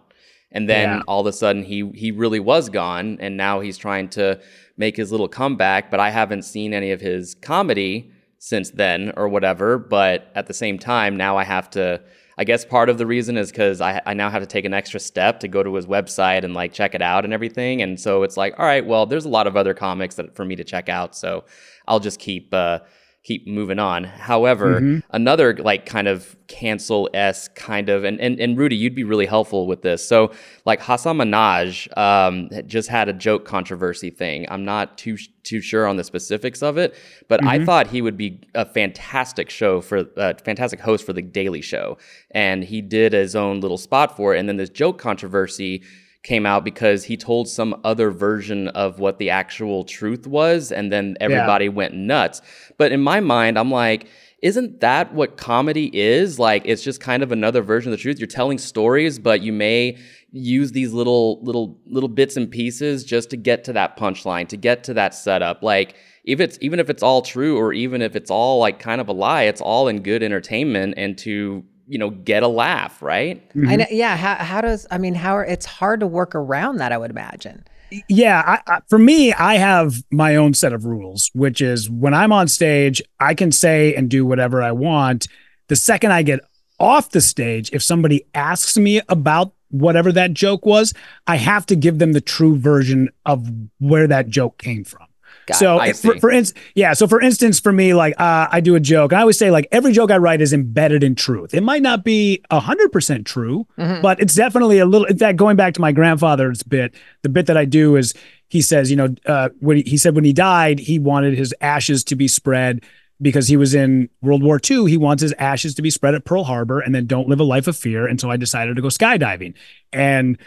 and then Yeah. all of a sudden he he really was gone and now he's trying to make his little comeback but i haven't seen any of his comedy since then or whatever but at the same time now i have to i guess part of the reason is because I, I now have to take an extra step to go to his website and like check it out and everything. And so it's like all right well there's a lot of other comics that for me to check out so i'll just keep uh keep moving on. However, Mm-hmm. another like kind of cancel s kind of and, and and Rudy, you'd be really helpful with this. So like Hasan Minhaj um, just had a joke controversy thing. I'm not too too sure on the specifics of it, but I Mm-hmm. thought he would be a fantastic show for a fantastic host for the Daily Show, and he did his own little spot for it. And then this joke controversy came out because he told some other version of what the actual truth was and then everybody went nuts. But in my mind, I'm like, isn't that what comedy is? Like it's just kind of another version of the truth. You're telling stories, but you may use these little little little bits and pieces just to get to that punchline, to get to that setup. Like if it's even if it's all true or even if it's all like kind of a lie, it's all in good entertainment and to, you know, get a laugh, right? Mm-hmm. I know, yeah. How, how does, I mean, how are, it's hard to work around that, I would imagine. Yeah, I, I, for me, I have my own set of rules, which is when I'm on stage, I can say and do whatever I want. The second I get off the stage, if somebody asks me about whatever that joke was, I have to give them the true version of where that joke came from. Got so for, for instance, yeah. So for instance, for me, like uh, I do a joke, and I always say like every joke I write is embedded in truth. It might not be hundred percent true, but it's definitely a little. In fact, going back to my grandfather's bit, the bit that I do is he says, you know, uh, when he, he said when he died, he wanted his ashes to be spread because he was in World War II. He wants his ashes to be spread at Pearl Harbor, and then don't live a life of fear. And so I decided to go skydiving, and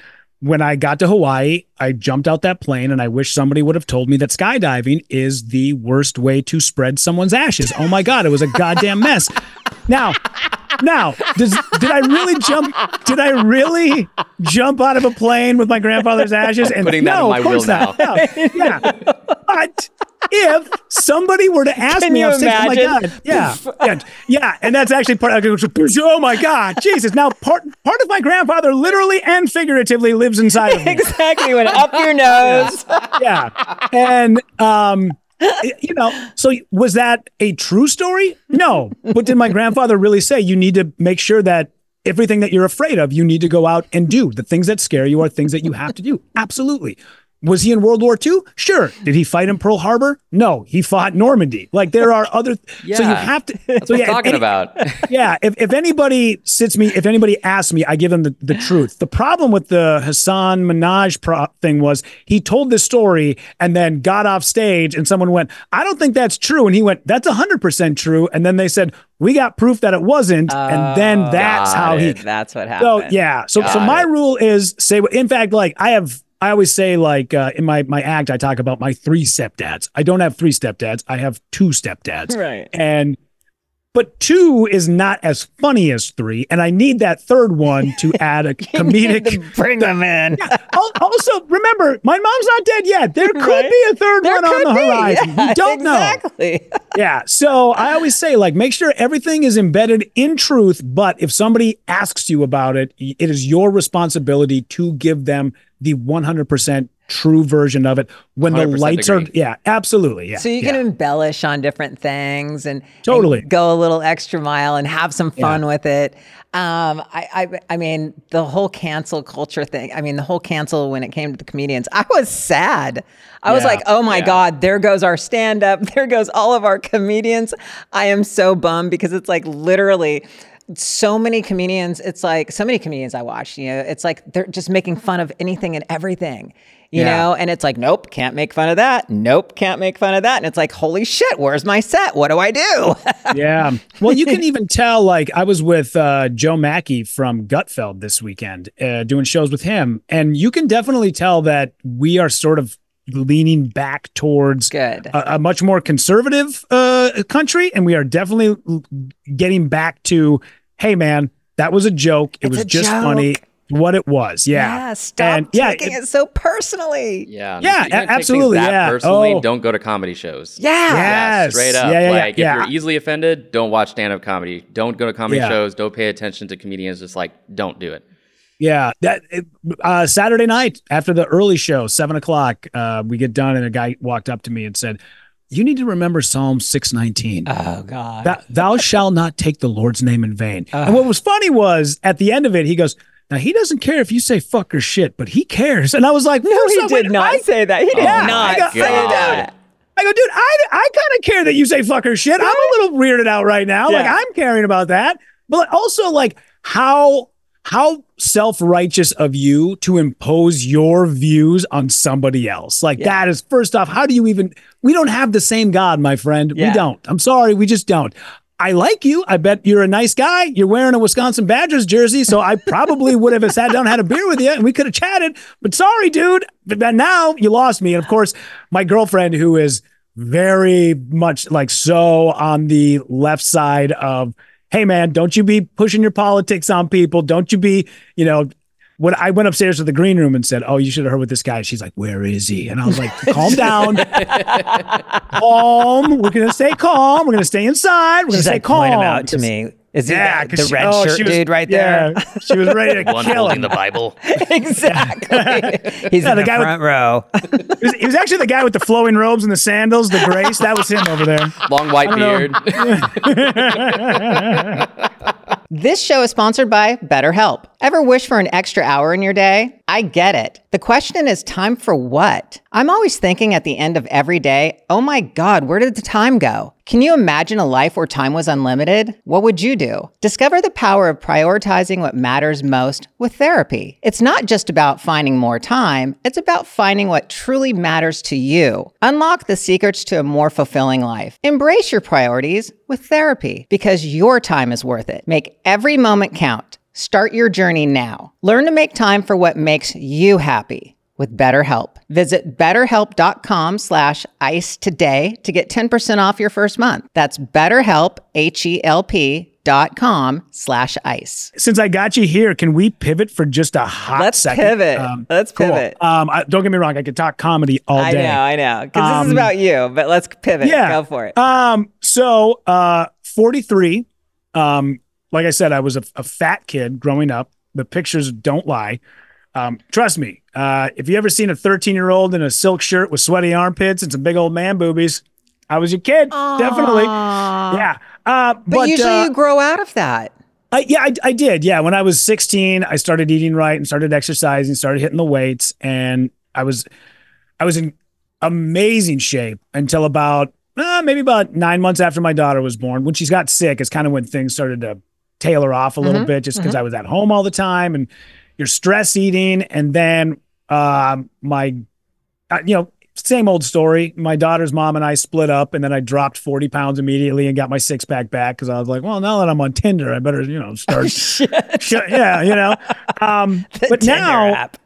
when I got to Hawaii, I jumped out that plane and I wish somebody would have told me that skydiving is the worst way to spread someone's ashes. Oh my God, it was a goddamn mess. Now, now, does, did I really jump? Did I really jump out of a plane with my grandfather's ashes? And Putting that no, in my of course will not. No. Yeah, but if somebody were to ask Can me, you on stage, oh my? God, yeah, yeah, yeah, and that's actually part. I go, oh my God, Jesus! Now part part of my grandfather, literally and figuratively, lives inside of me. Exactly. Went up your nose. yeah, and um, you know, so was that a true story? No, but did my grandfather really say you need to make sure that everything that you're afraid of, you need to go out and do. The things that scare you are things that you have to do. Absolutely. Was he in World War II? Sure. Did he fight in Pearl Harbor? No, he fought Normandy. Like there are other. yeah, So you have to. That's so what yeah, I'm talking any- about. yeah, if, if anybody sits me, if anybody asks me, I give them the, the truth. The problem with the Hasan Minhaj pro- thing was he told this story and then got off stage and someone went, I don't think that's true. And he went, that's 100% true. And then they said, we got proof that it wasn't. and then oh, that's got how he. That's what happened. So yeah, so so my it. rule is say. In fact, like I have, I always say like uh, in my my act, I talk about my three stepdads. I don't have three stepdads. I have two stepdads. Right. And but two is not as funny as three, and I need that third one to add a comedic. Bring them in. Al- also, remember, my mom's not dead yet. There could Right. be a third There one on the be. horizon. Yeah, we don't know exactly. yeah. So I always say, like, make sure everything is embedded in truth. But if somebody asks you about it, it is your responsibility to give them the 100% true version of it when the 100% lights are. Yeah, absolutely. Yeah. So you yeah. can embellish on different things and and Totally. go a little extra mile and have some fun with it. Um, I, I, I mean, the whole cancel culture thing. I mean, the whole cancel when it came to the comedians. I was sad. I was like, oh my Yeah. god, there goes our stand up. There goes all of our comedians. I am so bummed because it's like literally. So many comedians, it's like so many comedians I watch, you know, it's like they're just making fun of anything and everything, you Yeah. know, and it's like, nope, can't make fun of that. Nope, can't make fun of that. And it's like, holy shit, where's my set? What do I do? yeah. Well, you can even tell, like, I was with uh, Joe Machi from Gutfeld this weekend uh, doing shows with him. And you can definitely tell that we are sort of leaning back towards Good. a, a much more conservative uh, country. And we are definitely getting back to, hey, man, that was a joke. It It's was just joke. funny. What it was. Yeah. Yeah, stop And, yeah, taking it- it, so personally. Yeah. Yeah, you're gonna a- take absolutely, That yeah. personally, Oh. don't go to comedy shows. Yeah. Yeah, Yes. straight up. Yeah, yeah, yeah, like yeah. if you're easily offended, don't watch stand-up comedy. Don't go to comedy Yeah. shows. Don't pay attention to comedians. Just like don't do it. Yeah, that uh, Saturday night after the early show, seven o'clock, uh, we get done, and a guy walked up to me and said, "You need to remember Psalm six nineteen. Oh God. Thou, thou shalt not take the Lord's name in vain." and what was funny was at the end of it, he goes, "Now he doesn't care if you say fuck or shit, but he cares." And I was like, no, he did not I- say that. He oh, did Yeah, not I got- say that. I go, dude, I, I kind of care that you say fucker shit. I'm a little weirded out right now. Like I'm caring about that. But also like how how self-righteous of you to impose your views on somebody else. Like Yeah. that is first off, how do you even we don't have the same God, my friend. Yeah. We don't. I'm sorry, we just don't. I like you. I bet you're a nice guy. You're wearing a Wisconsin Badgers jersey, so I probably would have sat down, had a beer with you, and we could have chatted. But sorry, dude. But now you lost me. And of course, my girlfriend, who is very much like so on the left side of, hey man, don't you be pushing your politics on people. Don't you be, you know. When I went upstairs to the green room and said, "Oh, you should have heard what this guy," she's like, "Where is he?" And I was like, "Calm down, calm. We're gonna stay calm. We're gonna stay inside. We're gonna She's stay calm." point him out to me. Is he Yeah, the, 'cause the she- red oh, shirt was- dude right yeah, there? she was ready to One kill holding him. the Bible. exactly. He's Yeah, in the the, guy with- front row. He was, he was actually the guy with the flowing robes and the sandals, the grace. That was him over there. Long white beard. This show is sponsored by BetterHelp. Ever wish for an extra hour in your day? I get it. The question is time for what? I'm always thinking at the end of every day, oh my God, where did the time go? Can you imagine a life where time was unlimited? What would you do? Discover the power of prioritizing what matters most with therapy. It's not just about finding more time, it's about finding what truly matters to you. Unlock the secrets to a more fulfilling life. Embrace your priorities with therapy because your time is worth it. Make every moment count. Start your journey now. Learn to make time for what makes you happy with BetterHelp. Visit betterhelp.com slash ice today to get 10% off your first month. That's betterhelp, H-E-L-P dot com slash ice. Since I got you here, can we pivot for just a hot Let's second? pivot. Let's cool. pivot. Um, I, don't get me wrong. I could talk comedy all day. I know, I know. Because this is Um, about you, but let's pivot. Yeah. Go for it. Um, so uh 43. Um, like I said, I was a, a fat kid growing up. The pictures don't lie. Um, trust me, uh, if you ever seen a 13 year old in a silk shirt with sweaty armpits and some big old man boobies, I was your kid. Definitely. Yeah. Uh, but, but, usually uh, you grow out of that. I, yeah, I, I did. Yeah, when I was 16, I started eating right and started exercising, started hitting the weights, and I was, I was in amazing shape until about uh, maybe about nine months after my daughter was born. When she's got sick, is kind of when things started to tailor off a little bit, just because I was at home all the time and you're stress eating, and then um, my, uh, you know. Same old story. My daughter's mom and I split up, and then I dropped 40 pounds immediately and got my six pack back because I was like, well, now that I'm on Tinder, I better, you know, start Shut- yeah, you know. Um, but Tinder now, app.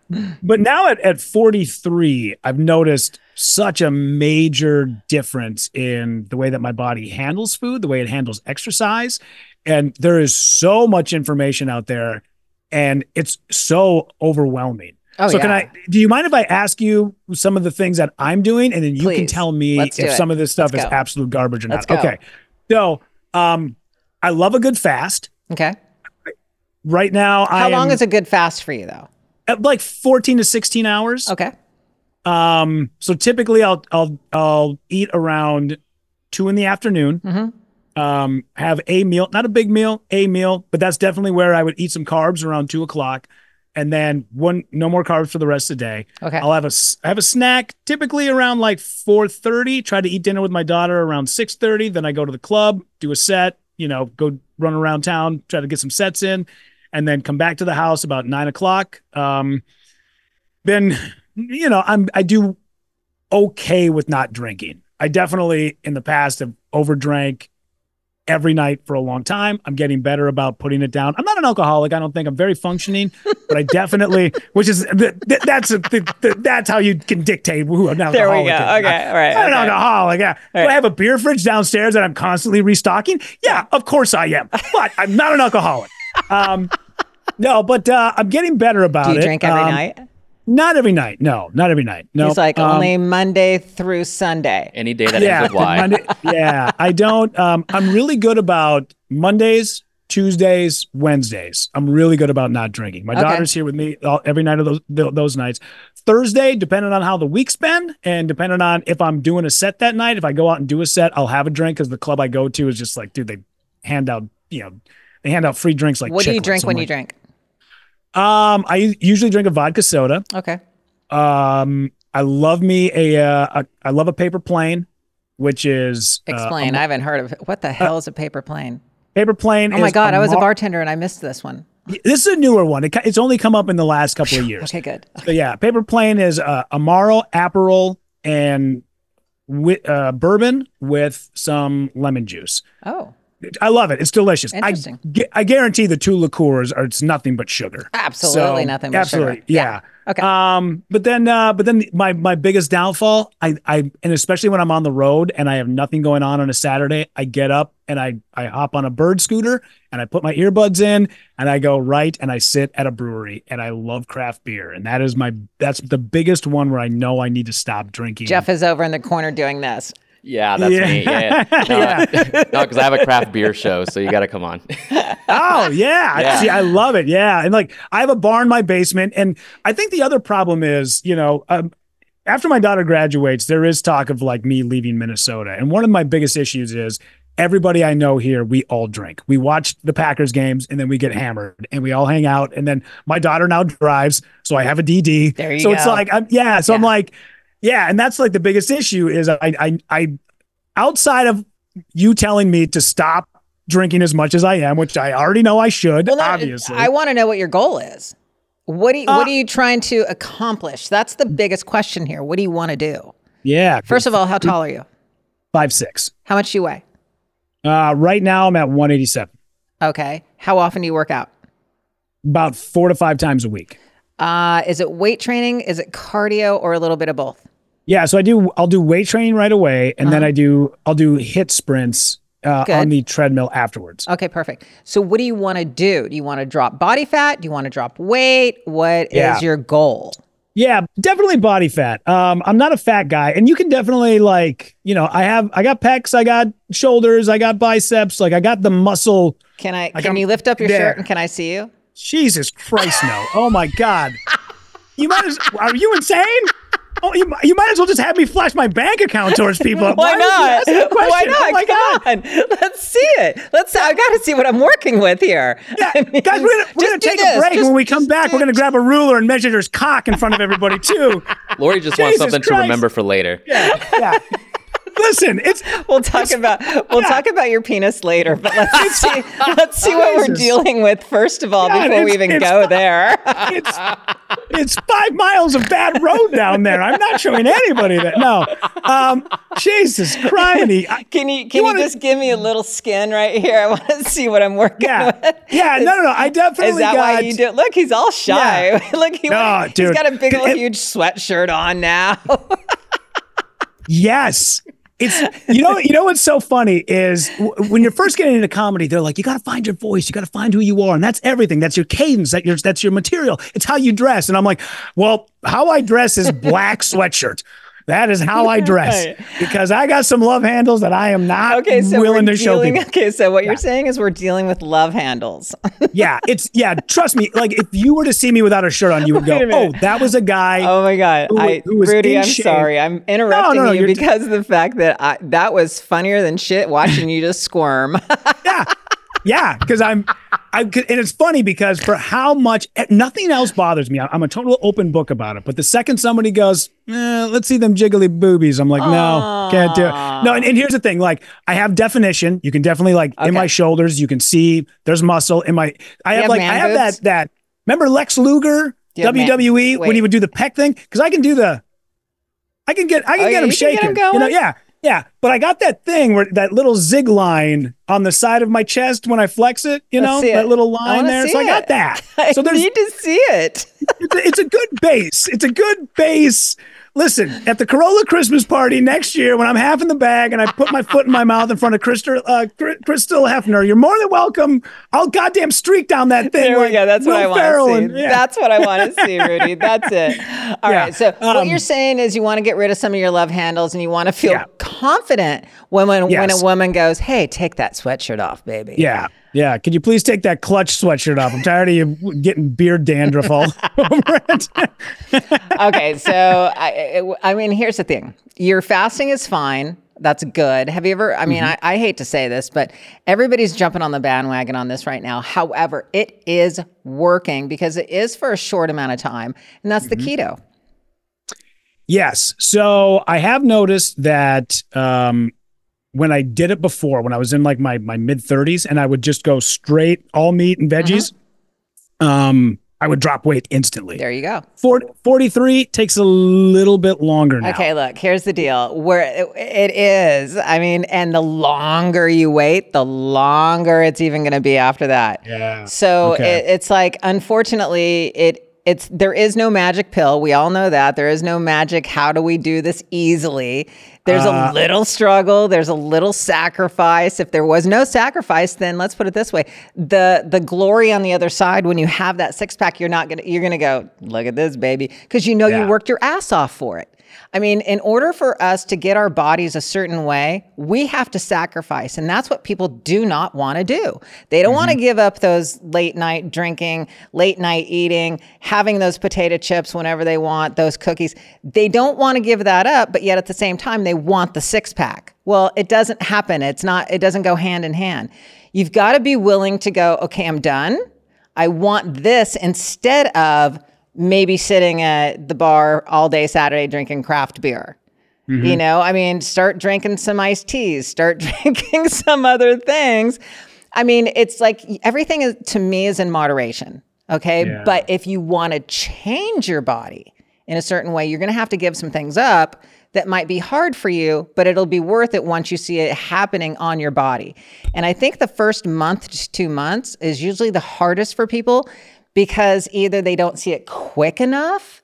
but now at, at 43, I've noticed such a major difference in the way that my body handles food, the way it handles exercise. And there is so much information out there and it's so overwhelming. Oh, so can. I do you mind if I ask you some of the things that I'm doing and then you can tell me if it. some of this stuff Let's is go. absolute garbage or not. Okay. So um I love a good fast. Okay. Right now How I long am is a good fast for you, though? at like 14 to 16 hours. Okay. Um, so typically I'll I'll I'll eat around two in the afternoon. Mhm. Um, have a meal, not a big meal, a meal, but that's definitely where I would eat some carbs around two o'clock, and then one no more carbs for the rest of the day. Okay. I'll have a s- have a snack typically around like four thirty. Try to eat dinner with my daughter around six thirty. Then I go to the club, do a set, you know, go run around town, try to get some sets in, and then come back to the house about nine o'clock. Um, then you know I'm I do okay with not drinking. I definitely in the past have overdrank every night for a long time. I'm getting better about putting it down. I'm not an alcoholic. I don't think I'm very functioning, but I definitely, which is th- th- that's a, th- th- that's how you can dictate who I'm not an alcoholic There we go. is. Okay. All right. I'm an alcoholic. Yeah. Do. I have a beer fridge downstairs that I'm constantly restocking? Yeah, of course I am. But I'm not an alcoholic. Um, no, but uh, I'm getting better about it. Do you it. drink every Um, night? Not every night. No, not every night. No. He's like um, only Monday through Sunday. Any day that yeah, ends with Y. Monday- yeah, I don't. Um, I'm really good about Mondays, Tuesdays, Wednesdays. I'm really good about not drinking. My Okay. daughter's here with me all, every night of those th- those nights. Thursday, depending on how the week's been, and depending on if I'm doing a set that night. If I go out and do a set, I'll have a drink because the club I go to is just like, dude, they hand out, you know, they hand out free drinks like. what do you drink I'm when you drink? Um, I usually drink a vodka soda. Okay. Um, I love me a, uh, a I love a paper plane. which is uh, Explain. I haven't heard of it. What the hell is a paper plane? paper plane. Oh my God, I was a bartender and I missed this one. This is a newer one. It, it's only come up in the last couple of years. Okay, good. So yeah, paper plane is uh, Amaro, Aperol, and wi- uh, bourbon with some lemon juice. Oh, I love it. It's delicious. I, gu- I guarantee the two liqueurs are it's nothing but sugar. Absolutely So, nothing but absolutely, sugar. Yeah. Okay. Um, but then, uh, but then my my biggest downfall, I I and especially when I'm on the road and I have nothing going on on a Saturday, I get up and I I hop on a bird scooter and I put my earbuds in and I go right and I sit at a brewery and I love craft beer and that is my that's the biggest one where I know I need to stop drinking. Jeff is over in the corner doing this. Yeah, that's Yeah. me. Yeah, yeah. no, because I have a craft beer show, so you got to come on. Oh yeah. Yeah. See, I love it. Yeah. And like I have a bar in my basement. And I think the other problem is, you know, um, after my daughter graduates, there is talk of like me leaving Minnesota. And one of my biggest issues is everybody I know here, we all drink. We watch the Packers games and then we get hammered and we all hang out. And then my daughter now drives. So I have a DD. There you so it's like, I'm, yeah. So I'm like, yeah. And that's like the biggest issue is I, I, I, outside of you telling me to stop drinking as much as I am, which I already know I should, Well, no, obviously. I want to know what your goal is. What do you, Uh, what are you trying to accomplish? That's the biggest question here. What do you want to do? yeah. First of all, how tall are you? five, six. How much do you weigh? Uh, right now I'm at 187, Okay. How often do you work out? about four to five times a week. Uh, is it weight training? Is it cardio or a little bit of both? Yeah. So I do, I'll do weight training right away. And then I do, I'll do hit sprints uh, on the treadmill afterwards. Okay, perfect. So, what do you want to do? Do you want to drop body fat? Do you want to drop weight? What is Yeah. your goal? Yeah, definitely body fat. Um, I'm not a fat guy, and you can definitely like, you know, I have, I got pecs, I got shoulders, I got biceps, like I got the muscle. Can I? Like can I'm you lift up your there. shirt and can I see you? Jesus Christ, no! Oh my God, you might as. Are you insane? Oh, you, you might as well just have me flash my bank account towards people. Why would you not? Why not? Oh my God. Come on. Let's see it. Let's. I got to see what I'm working with here. Yeah, I mean, guys, we're gonna, we're gonna take this. a break. Just- when we come back, do- we're gonna grab a ruler and measure his cock in front of everybody too. Lori just wants Jesus something to remember for later. Yeah. Listen, it's We'll talk about we'll yeah. talk about your penis later, but let's see let's see what we're dealing with first of all God, before we even go there. it's it's five miles of bad road down there. I'm not showing anybody that. No, um, Jesus Christ. I- Can you can you, wanna- just give me a little skin right here? I want to see what I'm working Yeah, with. yeah. No, no, no. I definitely Is that got. why you do? Look, he's all shy. Yeah. Look, he, No, he's dude. got a big old It- huge sweatshirt on now. Yes. It's you know you know what's so funny is when you're first getting into comedy they're like you got to find your voice you got to find who you are and that's everything. That's your cadence that your that's your material. It's how you dress. And I'm like well how I dress is black sweatshirt that is how I dress Right. because I got some love handles that I am not okay, so willing to show people Okay, so what you're saying is we're dealing with love handles. yeah it's yeah trust me like if you were to see me without a shirt on you would go Wait oh that was a guy Oh my God, who- I, who Rudy, I'm shape. sorry. I'm interrupting no, you you're- because of the fact that I, that was funnier than shit watching you just squirm. yeah yeah because i'm i could and it's funny because for how much eh, nothing else bothers me. I'm a total open book about it but the second somebody goes eh, let's see them jiggly boobies i'm like no can't do it. No and, and here's the thing like i have definition. You can definitely like in my shoulders you can see there's muscle in my i have have like i have that that remember lex luger have man- wwe when he would do the peck thing? Because i can do the i can get i can Oh, get yeah, him can get shaking him you know yeah yeah, but I got that thing where that little zig line on the side of my chest when I flex it, you know, see that little line there. So I got that. I So there's need to see it. it's a, it's a good base. It's a good base. Listen, at the Carolla Christmas party next year, when I'm half in the bag and I put my foot in my mouth in front of Crystal, uh, Crystal Hefner, you're more than welcome. I'll goddamn streak down that thing. There we like go. That's what I want to see. yeah. That's what I want to see, Rudy. That's it. All right. Yeah. So what Um, you're saying is you want to get rid of some of your love handles and you want to feel Yeah. confident when when, when a woman goes, "Hey, take that sweatshirt off, baby." Yeah. Yeah. Could you please take that clutch sweatshirt off? I'm tired of you getting beard dandruff all over it. okay, so I, I mean, here's the thing: your fasting is fine. That's good. Have you ever? I mean, I, I hate to say this, but everybody's jumping on the bandwagon on this right now. However, it is working because it is for a short amount of time, and that's the keto. Yes. So I have noticed that um, when I did it before, when I was in like my my mid 30s, and I would just go straight all meat and veggies, um, I would drop weight instantly. There you go. 40, 43 takes a little bit longer now. Okay, look, here's the deal. Where it, it is, I mean, and the longer you wait, the longer it's even going to be after that. Yeah. So Okay. it, it's like, unfortunately, it it's there is no magic pill. We all know that there is no magic. How do we do this easily? There's Uh, a little struggle. There's a little sacrifice. If there was no sacrifice, then let's put it this way: the the glory on the other side when you have that six pack, you're not gonna you're gonna go look at this baby because you know Yeah. you worked your ass off for it. I mean, in order for us to get our bodies a certain way, we have to sacrifice. And that's what people do not want to do. They don't want to mm-hmm. give up those late night drinking, late night eating, having those potato chips whenever they want, those cookies. They don't want to give that up, but yet at the same time, they want the six pack. Well, it doesn't happen. It's not, it doesn't go hand in hand. You've got to be willing to go, okay, I'm done. I want this instead of maybe sitting at the bar all day Saturday drinking craft beer. Mm-hmm. You know, I mean, start drinking some iced teas, start drinking some other things. I mean, it's like everything is to me is in moderation. Okay. Yeah. But if you want to change your body in a certain way, you're going to have to give some things up that might be hard for you, but it'll be worth it once you see it happening on your body. And I think the first month to two months is usually the hardest for people because either they don't see it quick enough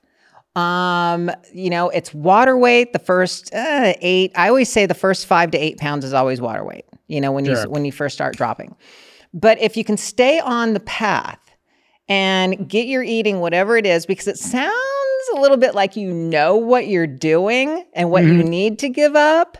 um, you know, it's water weight. The first uh, eight, I always say the first five to eight pounds is always water weight. You know, when you when you first start dropping. But if you can stay on the path and get your eating whatever it is, because it sounds a little bit like you know what you're doing and what you need to give up,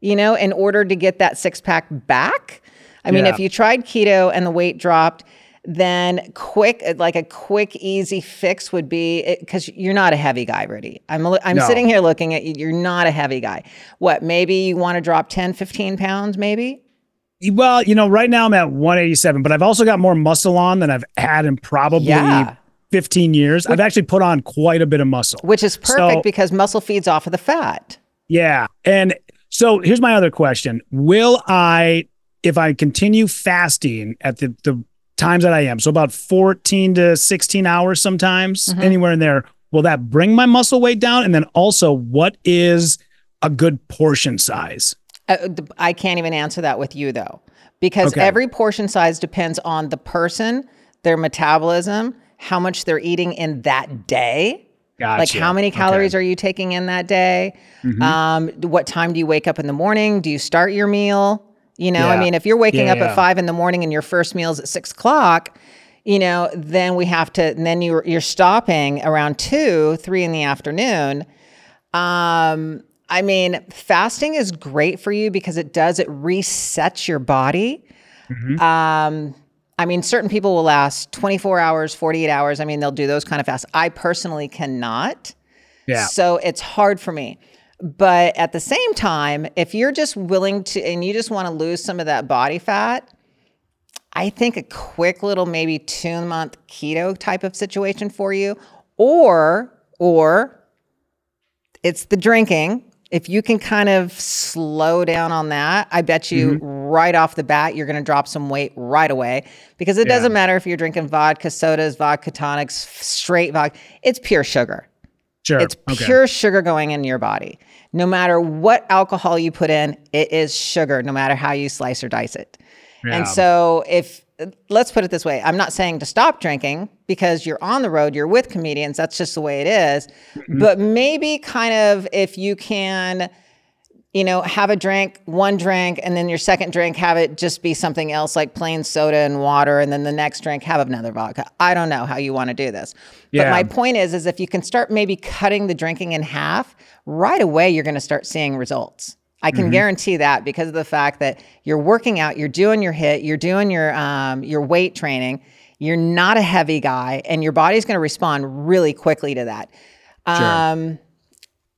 you know, in order to get that six pack back. I mean, if you tried keto and the weight dropped, then quick, like a quick, easy fix would be because you're not a heavy guy, Rudy. I'm, I'm No. sitting here looking at you. You're not a heavy guy. What, maybe you want to drop 10, 15 pounds, maybe? Well, you know, right now I'm at 187, but I've also got more muscle on than I've had in probably Yeah. 15 years. I've actually put on quite a bit of muscle. Which is perfect So- because muscle feeds off of the fat. Yeah. And so here's my other question. Will I, if I continue fasting at the, the times that I am, so about 14 to 16 hours sometimes, Mm-hmm. anywhere in there, will that bring my muscle weight down? And then also, what is a good portion size? Uh, I can't even answer that with you though, because Okay. every portion size depends on the person, their metabolism, how much they're eating in that day. Like how many calories Okay. Mm-hmm. are you taking in that day? Um, what time do you wake up in the morning? Do you start your meal? You know, I mean, if you're waking Yeah, up yeah. at five in the morning and your first meal's at six o'clock, you know, then we have to. And then you're you're stopping around two, three in the afternoon. Um, I mean, fasting is great for you because it does it resets your body. Um, I mean, certain people will last 24 hours, 48 hours. I mean, they'll do those kind of fasts. I personally cannot. Yeah. So it's hard for me. But at the same time, if you're just willing to and you just want to lose some of that body fat, I think a quick little maybe two month keto type of situation for you, or or it's the drinking. If you can kind of slow down on that, I bet you mm-hmm. right off the bat you're going to drop some weight right away because it doesn't matter if you're drinking vodka, sodas, vodka tonics, straight vodka. It's pure sugar. Sure. It's Okay. pure sugar going in your body. No matter what alcohol you put in, it is sugar, no matter how you slice or dice it. Yeah. And so, if let's put it this way, I'm not saying to stop drinking because you're on the road, you're with comedians, that's just the way it is. Mm-hmm. But maybe kind of if you can, you know, have a drink, one drink, and then your second drink, have it just be something else like plain soda and water, and then the next drink, have another vodka. I don't know how you want to do this. But my point is, is if you can start maybe cutting the drinking in half, right away you're going to start seeing results. I can guarantee that because of the fact that you're working out, you're doing your hit, you're doing your um, your weight training. You're not a heavy guy, and your body's going to respond really quickly to that. Um,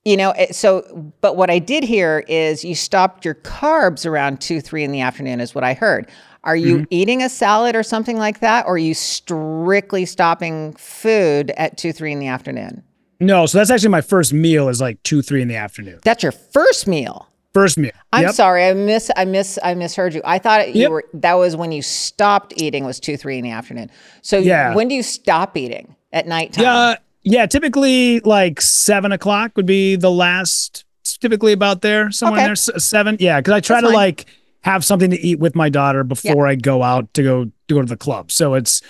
you know, so, but what I did hear is you stopped your carbs around two, three in the afternoon, is what I heard. Are you mm-hmm. eating a salad or something like that? Or are you strictly stopping food at two, three in the afternoon? No, so that's actually my first meal is like two, three in the afternoon. That's your first meal. First meal. I'm Yep. sorry, I miss, I miss, I misheard you. I thought you Yep. were that was when you stopped eating was two, three in the afternoon. So Yeah. when do you stop eating at nighttime? Yeah, yeah. Typically, like seven o'clock would be the last. Typically about there, somewhere Okay. in there, seven. Yeah, because I try That's to fine. like have something to eat with my daughter before I go out to go to go to the club. So it's,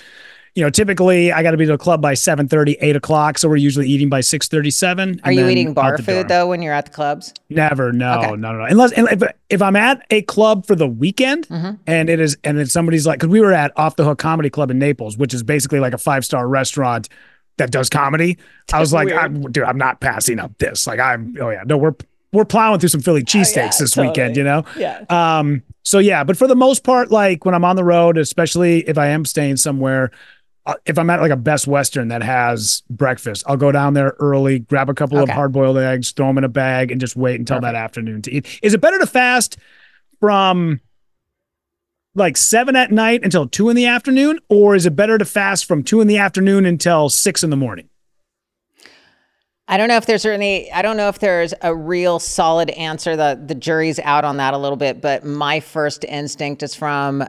you know, typically I got to be to the club by 7 8 o'clock. So we're usually eating by six thirty seven. Are you eating bar food though when you're at the clubs? Never, no, Okay. no, no, no. Unless if, if I'm at a club for the weekend Mm-hmm. and it is, and then somebody's like, because we were at Off the Hook Comedy Club in Naples, which is basically like a five star restaurant that does comedy. I was like, I'm, dude, I'm not passing up this. Like, I'm, oh yeah, no, we're we're plowing through some Philly cheesesteaks this weekend, you know. Yeah. Um. So yeah, but for the most part, like when I'm on the road, especially if I am staying somewhere, uh, if I'm at like a Best Western that has breakfast, I'll go down there early, grab a couple Okay. of hard boiled eggs, throw them in a bag, and just wait until that afternoon to eat. Is it better to fast from like seven at night until two in the afternoon, or is it better to fast from two in the afternoon until six in the morning? I don't know if there's any. I don't know if there's a real solid answer. The the jury's out on that a little bit, but my first instinct is from.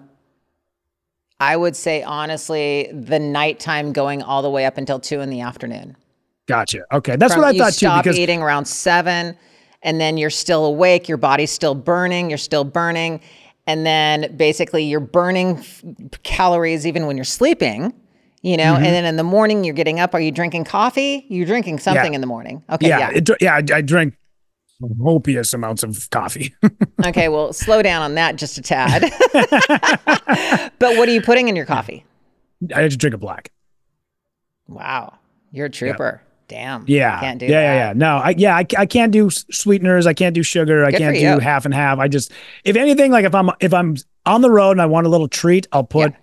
I would say honestly, the nighttime going all the way up until two in the afternoon. Gotcha. Okay, that's From- what I thought too. Stop eating around seven, and then you're still awake. Your body's still burning. You're still burning, and then basically you're burning f- calories even when you're sleeping. You know, Mm-hmm. and then in the morning you're getting up. Are you drinking coffee? You're drinking something in the morning. Okay, yeah, yeah. it, yeah, I, I drink copious amounts of coffee. okay, well, slow down on that just a tad. but what are you putting in your coffee? I just drink a black. Wow, you're a trooper. Damn. Yeah. can't do yeah, yeah, yeah. No, I yeah, I, I can't do sweeteners. I can't do sugar. I can't do half and half. I just, if anything, like if I'm if I'm on the road and I want a little treat, I'll put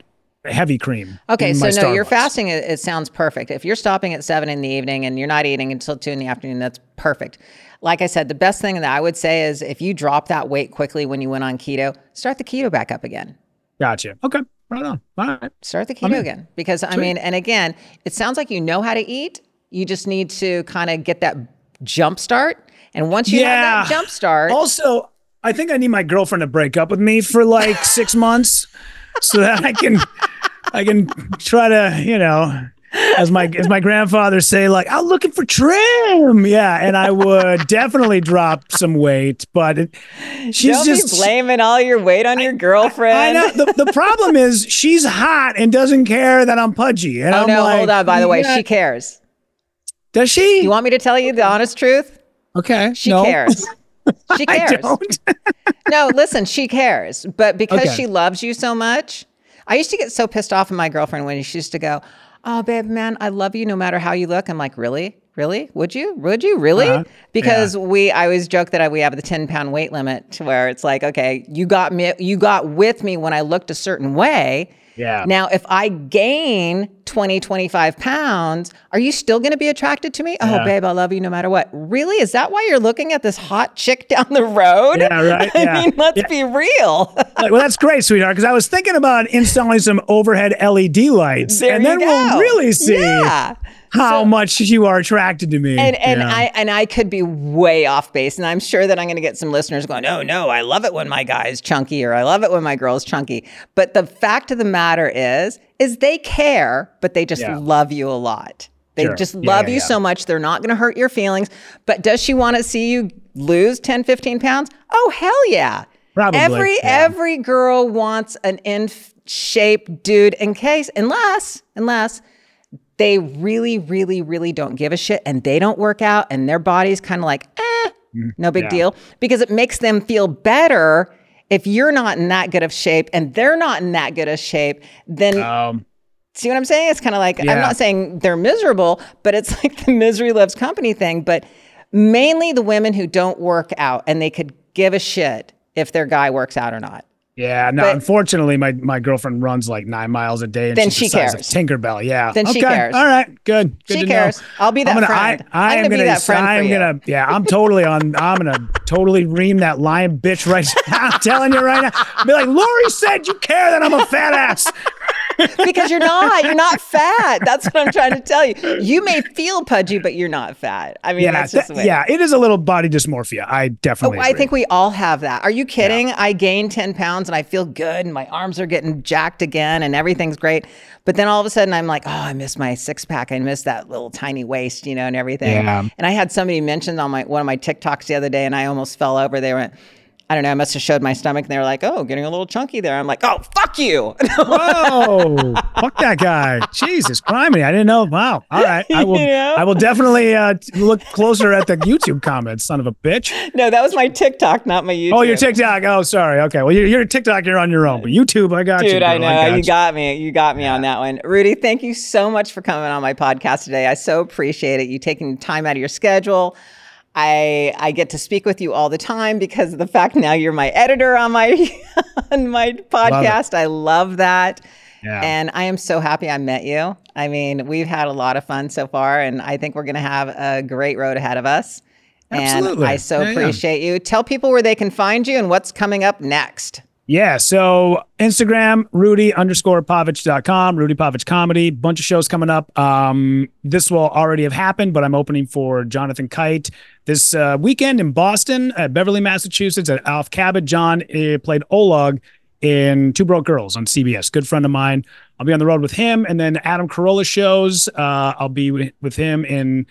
heavy cream. Okay, so no, your Starbucks. fasting. It, it sounds perfect. If you're stopping at seven in the evening and you're not eating until two in the afternoon, that's perfect. Like I said, the best thing that I would say is if you drop that weight quickly when you went on keto, start the keto back up again. Gotcha. Okay. Right on. All right. Start the keto again because I mean, and again, it sounds like you know how to eat. You just need to kind of get that jump start. And once you have that jump start, Also, I think I need my girlfriend to break up with me for like six months so that I can I can try to, you know, as my as my grandfather say, like, I'm looking for trim. Yeah. And I would definitely drop some weight, but it, she's don't just blaming all your weight on your girlfriend. I know the, the problem is she's hot and doesn't care that I'm pudgy. And Oh I'm no, like, hold on. By the way, yeah. she cares. Does she? You want me to tell you the honest truth? okay. She no. cares. She I cares. don't. no, listen, she cares. But because Okay. she loves you so much, I used to get so pissed off at my girlfriend when she used to go, Oh, babe, man, I love you no matter how you look. I'm like, Really? Really? Would you? Would you? Really? Uh-huh. Because we I always joke that I, we have the 10 pound weight limit to where it's like, okay, you got me you got with me when I looked a certain way. Yeah. Now, if I gain 20, 25 pounds, are you still going to be attracted to me? Oh, Yeah. babe, I love you no matter what. Really? Is that why you're looking at this hot chick down the road? Yeah, right, I yeah. mean, let's Yeah. be real. Like, well, that's great, sweetheart, because I was thinking about installing some overhead LED lights, There and then go. we'll really see How much you are attracted to me. And and Yeah. I and I could be way off base, and I'm sure that I'm going to get some listeners going, "Oh no, I love it when my guy is chunky, or I love it when my girl is chunky." But the fact of the matter is, is they care, but they just Yeah. love you a lot. They Sure. just love yeah, you so much. They're not going to hurt your feelings. But does she want to see you lose 10, 15 pounds? Oh hell yeah! Probably, Every yeah. every girl wants an in shape dude in case unless unless they really, really, really don't give a shit and they don't work out and their body's kind of like, eh, no big yeah. deal because it makes them feel better. If you're not in that good of shape and they're not in that good of shape, then um, see what I'm saying? It's kind of like, Yeah. I'm not saying they're miserable, but it's like the misery loves company thing. But mainly the women who don't work out and they could give a shit if their guy works out or not. Yeah, no. But- unfortunately, my my girlfriend runs like nine miles a day, and Then she's she the size cares. of Tinkerbell. Yeah, Then she cares. All right, good. good She cares. Know. I'll be that I'm gonna, friend. I, I I'm gonna be gonna, that friend I'm gonna. Yeah, I'm totally on. I'm gonna totally ream that lion bitch right now. I'm telling you right now. I'll be like, Lori said you care that I'm a fat ass. Because you're not. You're not fat. That's what I'm trying to tell you. You may feel pudgy, but you're not fat. I mean, yeah, that's just the that- way. yeah, it is a little body dysmorphia. I definitely. Oh, I think we all have that. Are you kidding? I gained 10 pounds and I feel good and my arms are getting jacked again and everything's great. But then all of a sudden I'm like, oh, I miss my six pack. I miss that little tiny waist, you know, and everything. Yeah. And I had somebody mention on my one of my TikToks the other day and I almost fell over. They went, I don't know, I must have showed my stomach and they were like, oh, getting a little chunky there. I'm like, oh, fuck you. Whoa! fuck that guy. Jesus, criminy! I didn't know. Wow. All right, I will. You know? I will definitely uh, look closer at the YouTube comments. Son of a bitch. no, that was my TikTok, not my YouTube. Oh, your TikTok. Oh, sorry. Okay. Well, you're, you're TikTok. You're on your own. But YouTube, I got you. Dude, I know. got you you. got me. You got me on that one. Rudy, thank you so much for coming on my podcast today. I so appreciate it. You taking time out of your schedule. I I get to speak with you all the time because of the fact now you're my editor on my on my podcast. I love that. Yeah. And I am so happy I met you. I mean, we've had a lot of fun so far, and I think we're going to have a great road ahead of us. Absolutely. And I so Yeah, yeah. appreciate you. Tell people where they can find you and what's coming up next. Yeah. So Instagram, Rudy underscore Pavich.com, Rudy Pavich Comedy, bunch of shows coming up. Um, this will already have happened, but I'm opening for Jonathan Kite this uh, weekend in Boston at Beverly, Massachusetts at Off Cabot. John uh, played Oleg in Two Broke Girls on CBS. Good friend of mine. I'll be on the road with him. And then Adam Carolla shows. Uh, I'll be with him in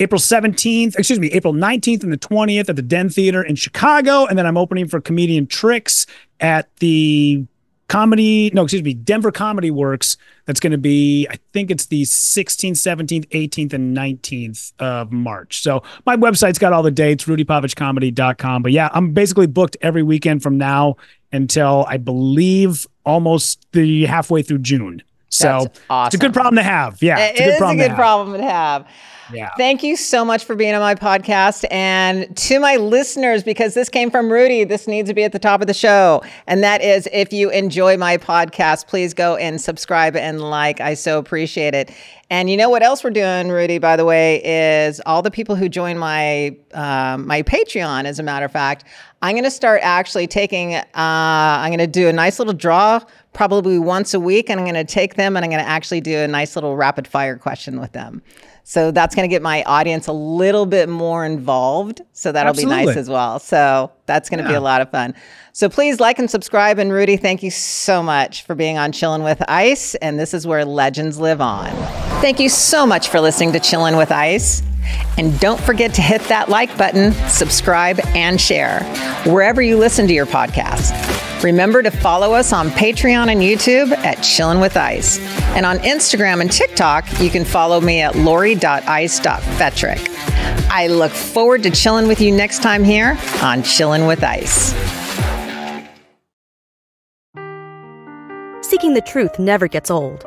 April 17th, excuse me, April 19th and the 20th at the Den Theater in Chicago. And then I'm opening for Comedian Tricks at the comedy, no, excuse me, Denver Comedy Works. That's going to be, I think it's the 16th, 17th, 18th, and 19th of March. So my website's got all the dates, rudypavichcomedy.com. But yeah, I'm basically booked every weekend from now until I believe almost the halfway through June. So That's it's a good problem to have. Yeah. It it's a good is problem a to good have. problem to have. Yeah. Thank you so much for being on my podcast. And to my listeners, because this came from Rudy, this needs to be at the top of the show. And that is if you enjoy my podcast, please go and subscribe and like. I so appreciate it. And you know what else we're doing, Rudy, by the way, is all the people who join my um, my Patreon, as a matter of fact, I'm going to start actually taking, uh, I'm going to do a nice little draw probably once a week, and I'm going to take them and I'm going to actually do a nice little rapid fire question with them. So that's going to get my audience a little bit more involved. So that'll be nice as well. So that's going to be a lot of fun. So please like and subscribe. And Rudy, thank you so much for being on Chillin' with Ice. And this is where legends live on. Thank you so much for listening to Chillin' with Ice. And don't forget to hit that like button, subscribe, and share wherever you listen to your podcast. Remember to follow us on Patreon and YouTube at Chillin' with Ice. And on Instagram and TikTok, you can follow me at lori.ice.fetrick. I look forward to chilling with you next time here on Chillin' with Ice. Seeking the truth never gets old.